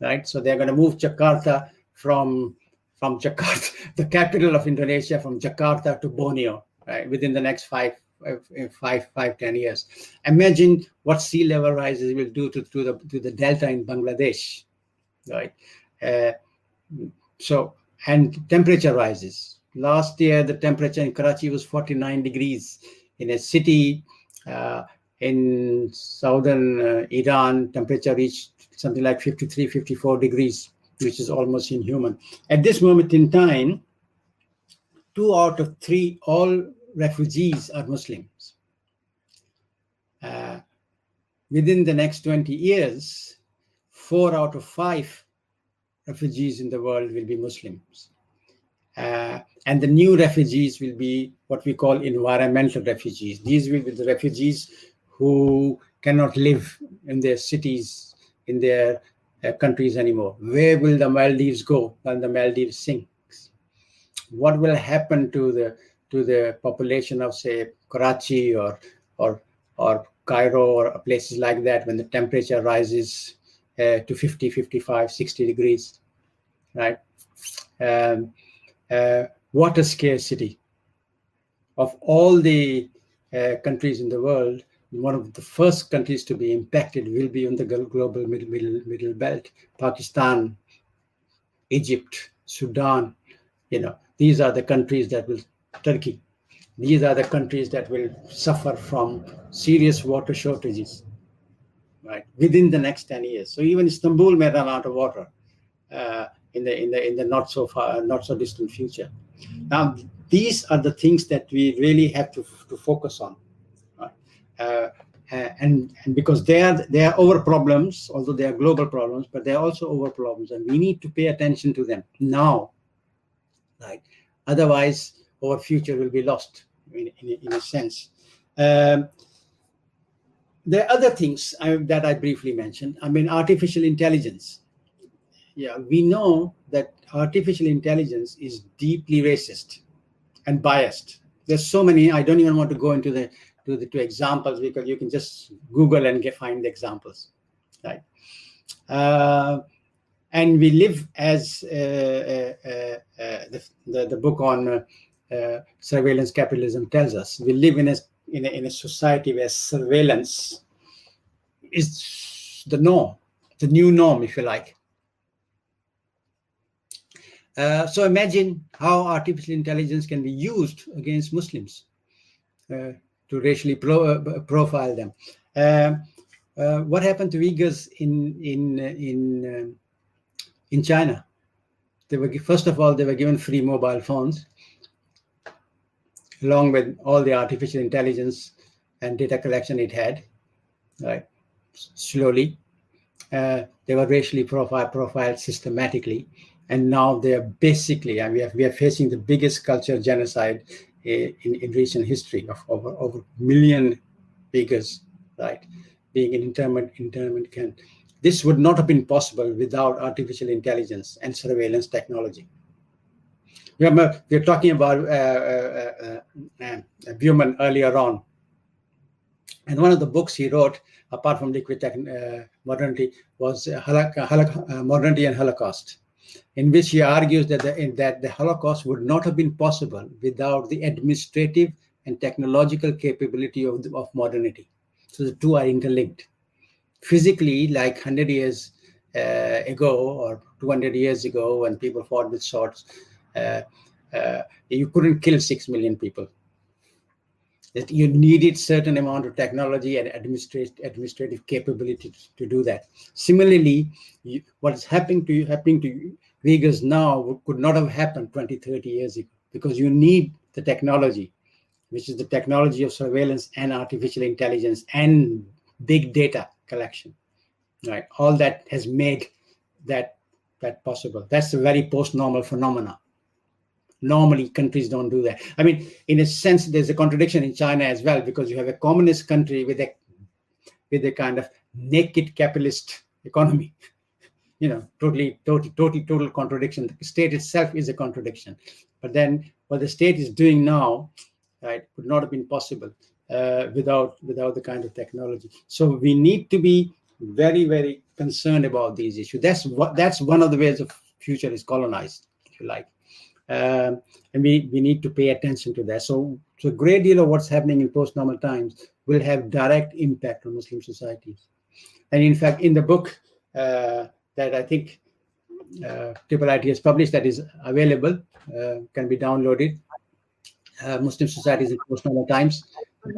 right? So they're going to move Jakarta from from Jakarta, the capital of Indonesia, from Jakarta to Borneo, right? Within the next five, five, five, ten years. Imagine what sea level rises will do to, to the to the delta in Bangladesh, right? Uh, so and temperature rises. Last year, the temperature in Karachi was 49 degrees in a city uh, in southern uh, Iran, temperature reached something like 53, 54 degrees, which is almost inhuman. At this moment in time, two out of three, all refugees are Muslims. Uh, within the next 20 years, four out of five refugees in the world will be Muslims. Uh, and the new refugees will be what we call environmental refugees. These will be the refugees who cannot live in their cities, in their uh, countries anymore. Where will the Maldives go when the Maldives sinks? What will happen to the to the population of say Karachi or or or Cairo or places like that when the temperature rises uh, to 50, 55, 60 degrees, right? Um, uh, water scarcity. Of all the uh, countries in the world, one of the first countries to be impacted will be on the global middle, middle, middle belt. Pakistan, Egypt, Sudan, you know, these are the countries that will, Turkey, these are the countries that will suffer from serious water shortages, right, within the next 10 years. So even Istanbul may run out of water. Uh, in the in the in the not so far not so distant future now these are the things that we really have to, to focus on and and because they are they are over problems although they are global problems but they are also over problems and we need to pay attention to them now right otherwise our future will be lost in, in, in a sense um, there are other things I, that i briefly mentioned i mean artificial intelligence yeah, we know that artificial intelligence is deeply racist and biased. There's so many. I don't even want to go into the to the two examples because you can just Google and get, find the examples, right? Uh, and we live as uh, uh, uh the, the, the book on surveillance capitalism tells us. We live in a in a, in a society where surveillance is the norm, the new norm, if you like Uh, so imagine how artificial intelligence can be used against Muslims uh, to racially pro- uh, profile them. Uh, uh, what happened to Uyghurs in in in in China? They were first of all they were given free mobile phones, along with all the artificial intelligence and data collection it had. Right, slowly, uh, they were racially profiled, profiled systematically, and now they are basically, and we are, we are facing the biggest cultural genocide in, in recent history of over over million Uyghurs, right, being in internment internment camp. This would not have been possible without artificial intelligence and surveillance technology. Remember, we were talking about uh, uh, uh, uh, Bauman earlier on, and one of the books he wrote, apart from Liquid uh, Modernity, was uh, uh, Modernity and Holocaust, in which he argues that the, that the Holocaust would not have been possible without the administrative and technological capability of, the, of modernity. So the two are interlinked. Physically, like 100 years uh, ago or 200 years ago, when people fought with swords, uh, uh, you couldn't kill 6 million people that you needed certain amount of technology and administrative administrative capability to, to do that. Similarly, you, what is happening to you happening to Uyghurs now could not have happened 20, 30 years ago because you need the technology, which is the technology of surveillance and artificial intelligence and big data collection. Right, all that has made that that possible. That's a very post-normal phenomena normally countries don't do that. I mean in a sense there's a contradiction in china as well because you have a communist country with a with a kind of naked capitalist economy. You know totally total total total contradiction. The state itself is a contradiction. But then what the state is doing now right would not have been possible uh, without without the kind of technology. So we need to be very very concerned about these issues. That's what that's one of the ways of future is colonized if you like um, and we, we need to pay attention to that. So, so a great deal of what's happening in post-normal times will have direct impact on Muslim societies. And in fact, in the book uh, that I think uh, Triple IT has published that is available, uh, can be downloaded, uh, Muslim societies in post-normal times,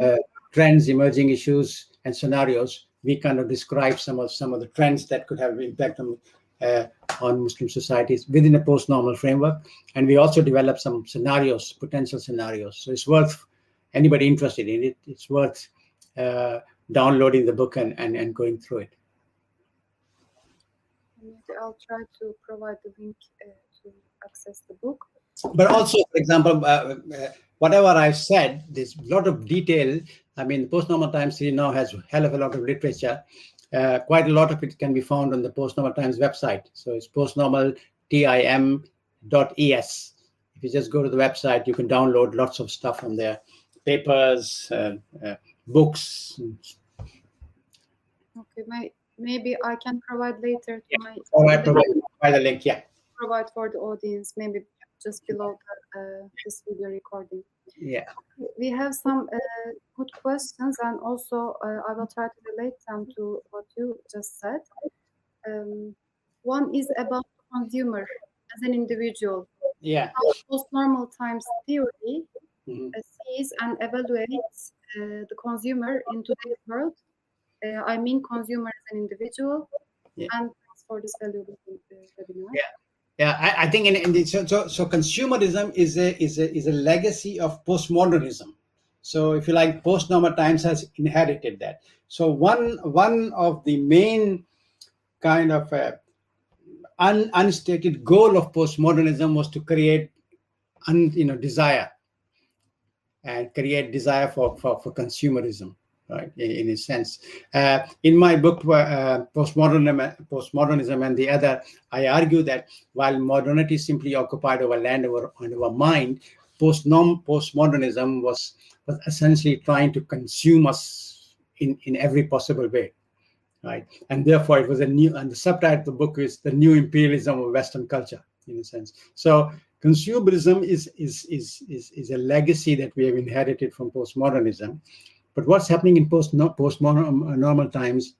uh, trends, emerging issues, and scenarios. We kind of describe some of some of the trends that could have impact on uh, on Muslim societies within a post-normal framework. And we also develop some scenarios, potential scenarios. So it's worth anybody interested in it. It's worth uh, downloading the book and, and, and going through it. I'll try to provide the link uh, to access the book. But also, for example, uh, uh, whatever I've said, there's a lot of detail. I mean, Post-Normal Times now has a hell of a lot of literature uh, quite a lot of it can be found on the Postnormal Times website. So it's postnormaltim.es. If you just go to the website, you can download lots of stuff from there, papers, uh, uh, books. Okay, my, maybe I can provide later to yeah. my. All right, provide, provide the link. Yeah. Provide for the audience, maybe just below the, uh, this video recording. Yeah. We have some uh, good questions, and also uh, I will try to relate them to what you just said. Um, one is about the consumer as an individual. Yeah. How post-normal times theory Mhm. uh, sees and evaluates uh, the consumer in today's world. Uh, I mean, consumer as an individual. Yeah. And thanks for this valuable uh, webinar. Yeah. Yeah, I, I think in, in the, so, so so consumerism is a is a is a legacy of postmodernism. So if you like, post-normal times has inherited that. So one one of the main kind of uh, un, unstated goal of postmodernism was to create un, you know desire and create desire for for, for consumerism right in, in a sense. Uh, in my book uh, postmodernism postmodernism and the other i argue that while modernity simply occupied our land our, our mind post postmodernism was was essentially trying to consume us in in every possible way right? And therefore it was a new and the subtitle of the book is the new imperialism of western culture in a sense. So consumerism is is is is, is a legacy that we have inherited from postmodernism but what's happening in post post uh, normal times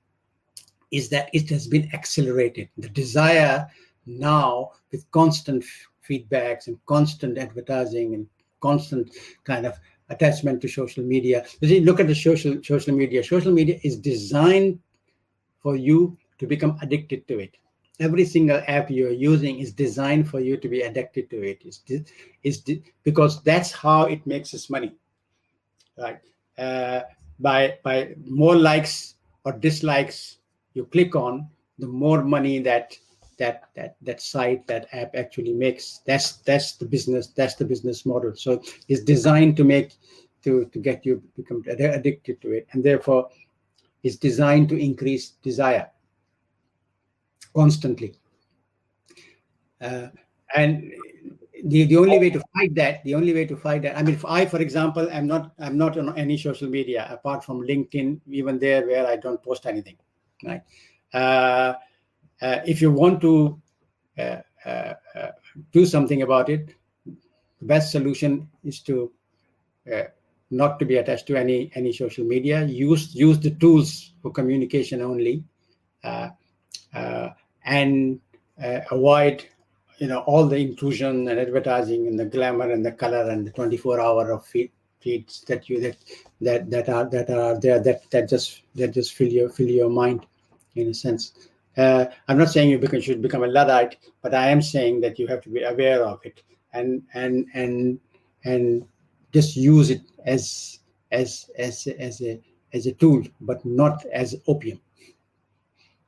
is that it has been accelerated the desire now with constant feedbacks and constant advertising and constant kind of attachment to social media. You look at the social social media. Social media is designed for you to become addicted to it. Every single app you're using is designed for you to be addicted to it. It's, it's because that's how it makes its money, right? Uh, by by more likes or dislikes you click on, the more money that that that that site that app actually makes. That's that's the business that's the business model. So it's designed to make to to get you become addicted to it and therefore it's designed to increase desire constantly. Uh, and the, the only way to fight that the only way to fight that i mean if i for example i'm not i'm not on any social media apart from linkedin even there where i don't post anything right uh, uh, if you want to uh, uh, do something about it, the best solution is to not to be attached to any any social media. Use use the tools for communication only, and avoid you know all the intrusion and advertising and the glamour and the color and the 24 hour of feed, feeds that you that that that are that are there that that just that just fill your fill your mind in a sense. Uh, I'm not saying you should become a Luddite, but I am saying that you have to be aware of it and and and and just use it as as as as a as a tool, but not as opium,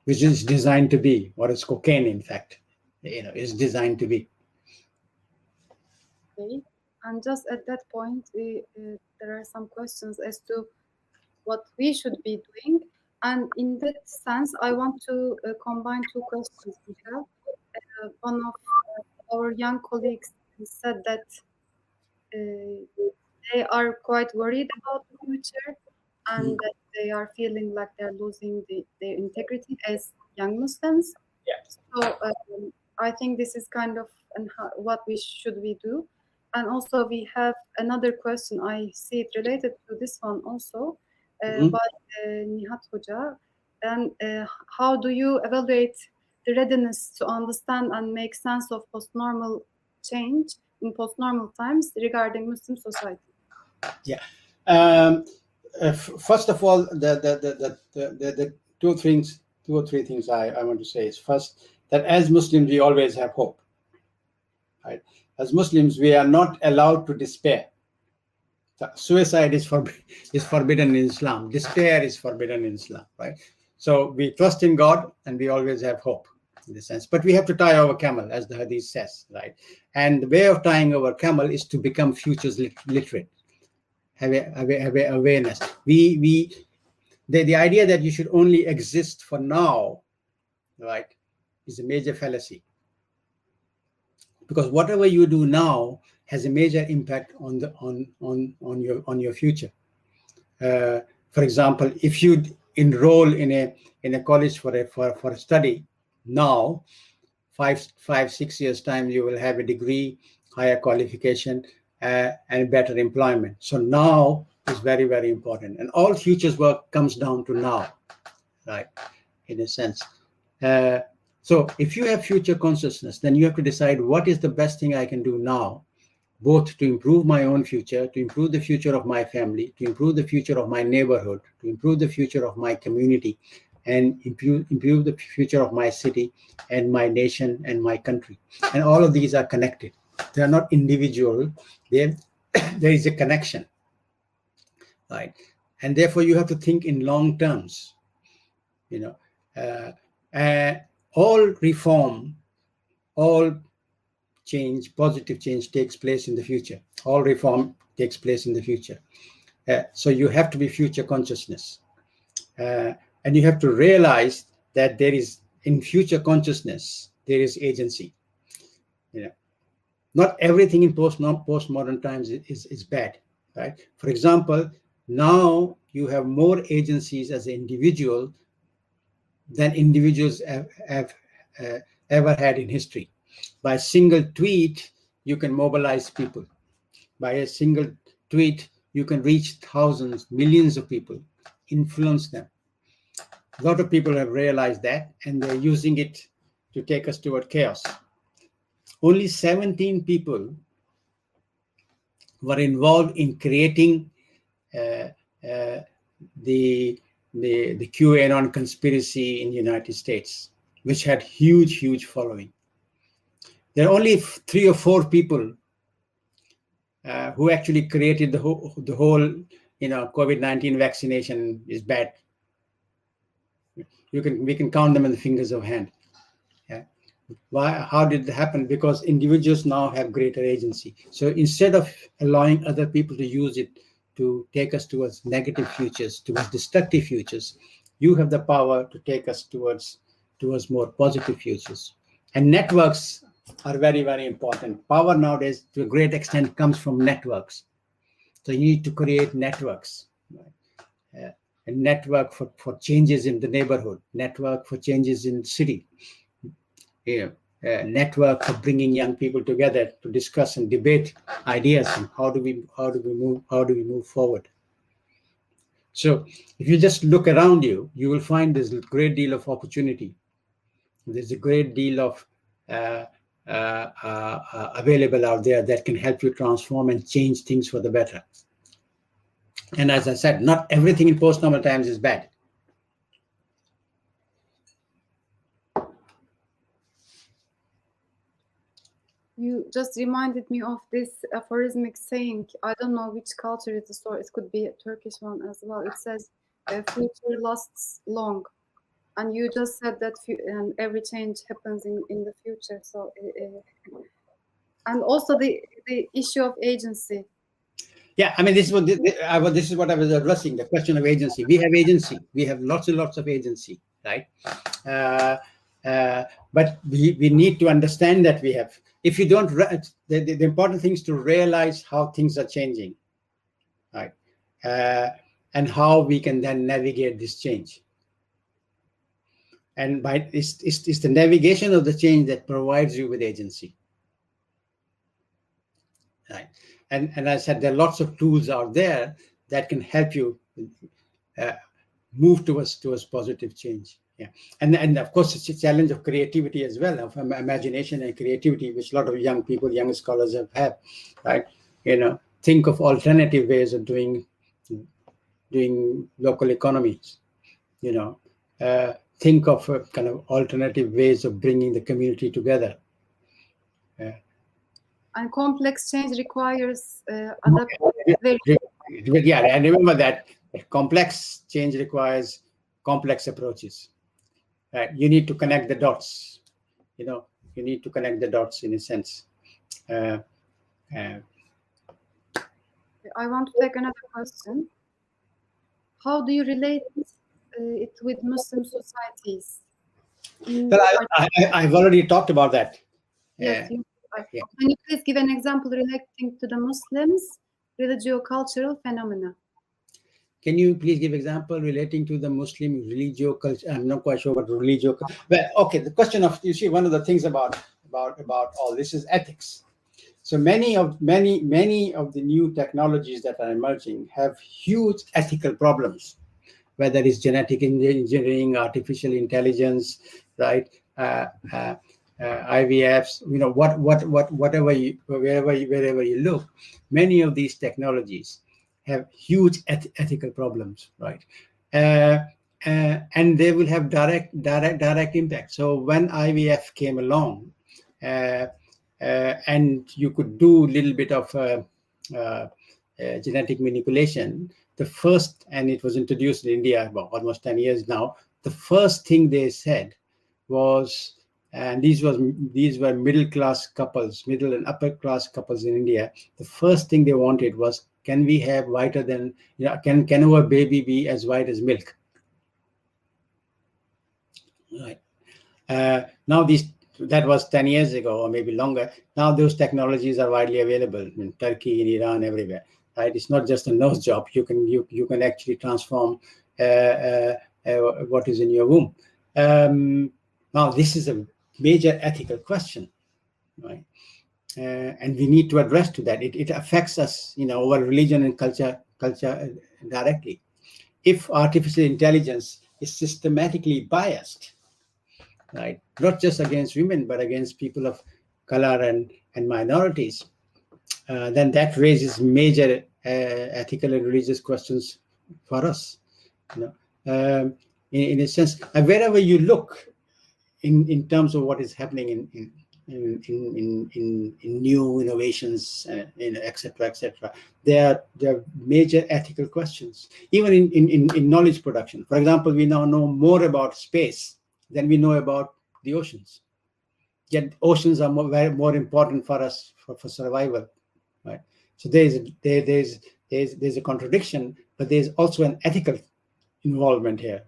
which is designed to be, or as cocaine, in fact, you know, is designed to be. Okay, and just at that point, we, uh, there are some questions as to what we should be doing and in that sense, I want to uh, combine two questions we have. Uh, one of our young colleagues said that uh, they are quite worried about the future and mm. that they are feeling like they're losing the, their integrity as young Muslims. Yeah. So um, I think this is kind of and what we should we do. And also we have another question. I see it related to this one also mm-hmm. by Nihat Hoca. And how do you evaluate the readiness to understand and make sense of post-normal change in post-normal times regarding Muslim society? Yeah. Um, uh, f- first of all, the the, the, the, the, the two things, two or three things I, I want to say is first that as Muslims we always have hope. Right? As Muslims, we are not allowed to despair suicide is, for, is forbidden in Islam. Despair is forbidden in Islam, right? So we trust in God and we always have hope in the sense. But we have to tie our camel, as the hadith says, right? And the way of tying our camel is to become futures literate, have a, have a, have a awareness. We we the, the idea that you should only exist for now, right, is a major fallacy. Because whatever you do now has a major impact on the on on on your on your future. Uh, for example, if you enroll in a in a college for a for, for a study now, five five six years time you will have a degree, higher qualification, uh, and better employment. So now is very very important, and all futures work comes down to now, right? In a sense. Uh, so if you have future consciousness, then you have to decide what is the best thing I can do now both to improve my own future, to improve the future of my family, to improve the future of my neighborhood, to improve the future of my community, and improve, improve the future of my city and my nation and my country. And all of these are connected. They are not individual. There, there is a connection, right? And therefore, you have to think in long terms. You know, uh, uh, all reform, all change, positive change takes place in the future. All reform takes place in the future. Uh, so you have to be future consciousness. Uh, and you have to realize that there is, in future consciousness, there is agency. You know, not everything in post postmodern times is, is, is bad, right? For example, now you have more agencies as an individual than individuals have, have uh, ever had in history by a single tweet, you can mobilize people. By a single tweet, you can reach thousands, millions of people, influence them. A lot of people have realized that, and they're using it to take us toward chaos. only 17 people were involved in creating uh, uh, the, the, the QAnon conspiracy in the United States, which had huge, huge following. There are only three or four people uh, who actually created the whole, the whole, you know, COVID-19 vaccination is bad. You can, we can count them in the fingers of hand. Yeah. Why, how did it happen? Because individuals now have greater agency. So instead of allowing other people to use it to take us towards negative futures, towards destructive futures, you have the power to take us towards towards more positive futures. And networks are very, very important. Power nowadays, to a great extent, comes from networks. So you need to create networks. Right? Uh, a network for, for changes in the neighborhood, network for changes in city, yeah, a network for bringing young people together to discuss and debate ideas and how do we how do we move how do we move forward. So if you just look around you, you will find there's a great deal of opportunity. There's a great deal of uh, uh, uh, available out there that can help you transform and change things for the better. And as I said, not everything in post-normal times is bad. You just reminded me of this aphorismic saying. I don't know which culture it is, or it could be a Turkish one as well. It says, the "Future lasts long," and you just said that and every change happens in in the future. So, uh, and also the the issue of agency. Yeah, I mean, this is what I was. This is what I was addressing. The question of agency. We have agency. We have lots and lots of agency, right? Uh, uh, but we, we need to understand that we have. If you don't, the, the, the important thing is to realize how things are changing, right? Uh, and how we can then navigate this change. And by it's, it's, it's the navigation of the change that provides you with agency, right? and and I said there are lots of tools out there that can help you uh, move towards towards positive change. Yeah, and and of course it's a challenge of creativity as well, of imagination and creativity, which a lot of young people, young scholars have had, right? You know, think of alternative ways of doing doing local economies. You know, uh, think of uh, kind of alternative ways of bringing the community together. Uh, and complex change requires uh, adaptation. Yeah, and remember that complex change requires complex approaches. Right? You need to connect the dots. You know, you need to connect the dots in a sense. Uh, uh, I want to take another question. How do you relate uh, it with Muslim societies? Well, I, have already talked about that. Yes, yeah. Yeah. Can you please give an example relating to the Muslims religio-cultural phenomena? Can you please give example relating to the Muslim religio culture? I'm not quite sure what religio. But okay, the question of you see one of the things about about about all this is ethics. So many of many many of the new technologies that are emerging have huge ethical problems, whether it's genetic engineering, artificial intelligence, right? Uh, uh, uh, IVFs, you know, what, what, what, whatever you, wherever you, wherever you look, many of these technologies have huge eth ethical problems, right? Uh, uh, and they will have direct, direct, direct impact. So when IVF came along, uh, uh, and you could do a little bit of uh, genetic manipulation, the first, and it was introduced in India about almost 10 years now, the first thing they said was and these was these were middle class couples middle and upper class couples in india the first thing they wanted was can we have whiter than you know can can our baby be as white as milk? Right. Uh, now these that was 10 years ago or maybe longer. Now those technologies are widely available in turkey in iran everywhere right? It's not just a nose job. You can you, you can actually transform uh, uh, uh what is in your womb. Um, now this is a major ethical question, right? Uh, and we need to address to that. It, it affects us, you know, our religion and culture, culture directly. If artificial intelligence is systematically biased, right, not just against women, but against people of color and, and minorities, uh, then that raises major uh, ethical and religious questions for us. You know, um, in, in a sense, wherever you look, in, in terms of what is happening in in in in, in, in new innovations, uh, in et cetera, et cetera, there are, there are major ethical questions. Even in, in, in, in knowledge production, for example, we now know more about space than we know about the oceans. Yet oceans are more, very, more important for us for, for survival, right? So there's there, there's there's there's a contradiction, but there's also an ethical involvement here.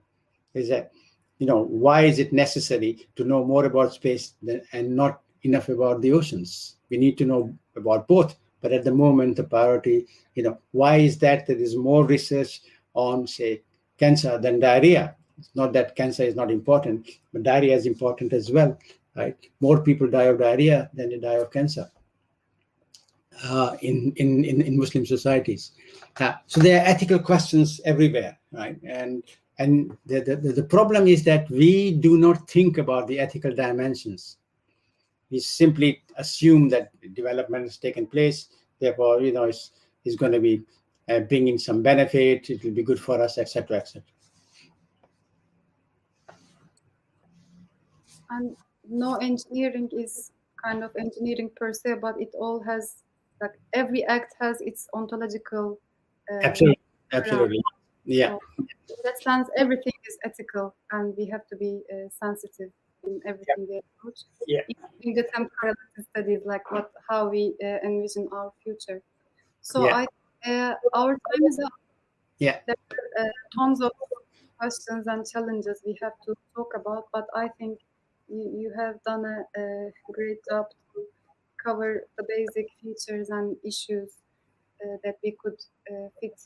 Is that you know why is it necessary to know more about space than, and not enough about the oceans? We need to know about both, but at the moment the priority, you know, why is that there is more research on say cancer than diarrhea? It's not that cancer is not important, but diarrhea is important as well, right? More people die of diarrhea than they die of cancer uh, in, in, in, in Muslim societies. Uh, so there are ethical questions everywhere, right? And and the, the, the problem is that we do not think about the ethical dimensions. We simply assume that development has taken place, therefore, you know, it's, it's going to be uh, bringing some benefit, it will be good for us, etc., etc. And no engineering is kind of engineering per se, but it all has like every act has its ontological. Uh, absolutely, absolutely, yeah. So in that sense, everything is ethical, and we have to be uh, sensitive in everything yeah. we approach. Yeah. In the time temporal studies, like what how we uh, envision our future. So Yeah. I uh, our time is up. Yeah. There are uh, tons of questions and challenges we have to talk about, but I think you, you have done a, a great job to cover the basic features and issues uh, that we could uh, fit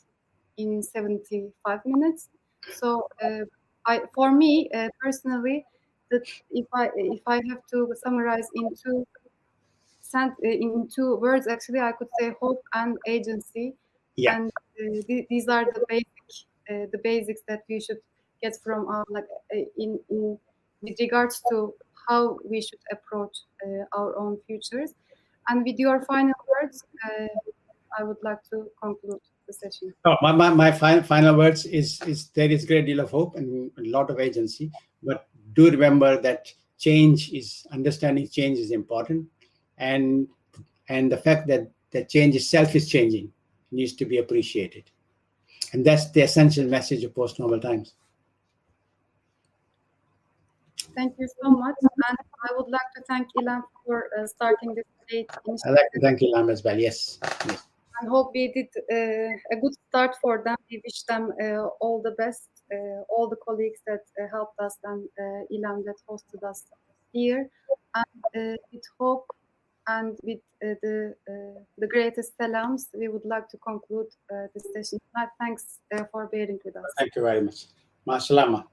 in 75 minutes. So uh, I, for me uh, personally, that if I if I have to summarize in two sent in two words, actually, I could say hope and agency. Yeah. And uh, th- these are the basic uh, the basics that we should get from our like uh, in in with regards to how we should approach uh, our own futures. And with your final words, uh, I would like to conclude the session. Oh, my, my, my final, final words is, is there is great deal of hope and a lot of agency, but do remember that change is understanding change is important and and the fact that the change itself is changing needs to be appreciated. And that's the essential message of post-normal times. Thank you so much. And I would like to thank ILEM for uh, starting this debate I'd like to thank ILEM as well. Yes. yes. I hope we did uh, a good start for them. We wish them uh, all the best, all the colleagues that uh, helped us and uh, ILEM that hosted us here. And uh, with hope and with uh, the uh, the greatest salams, we would like to conclude uh, this session. Uh, Thanks uh, for bearing with us. Thank you very much. Masalama.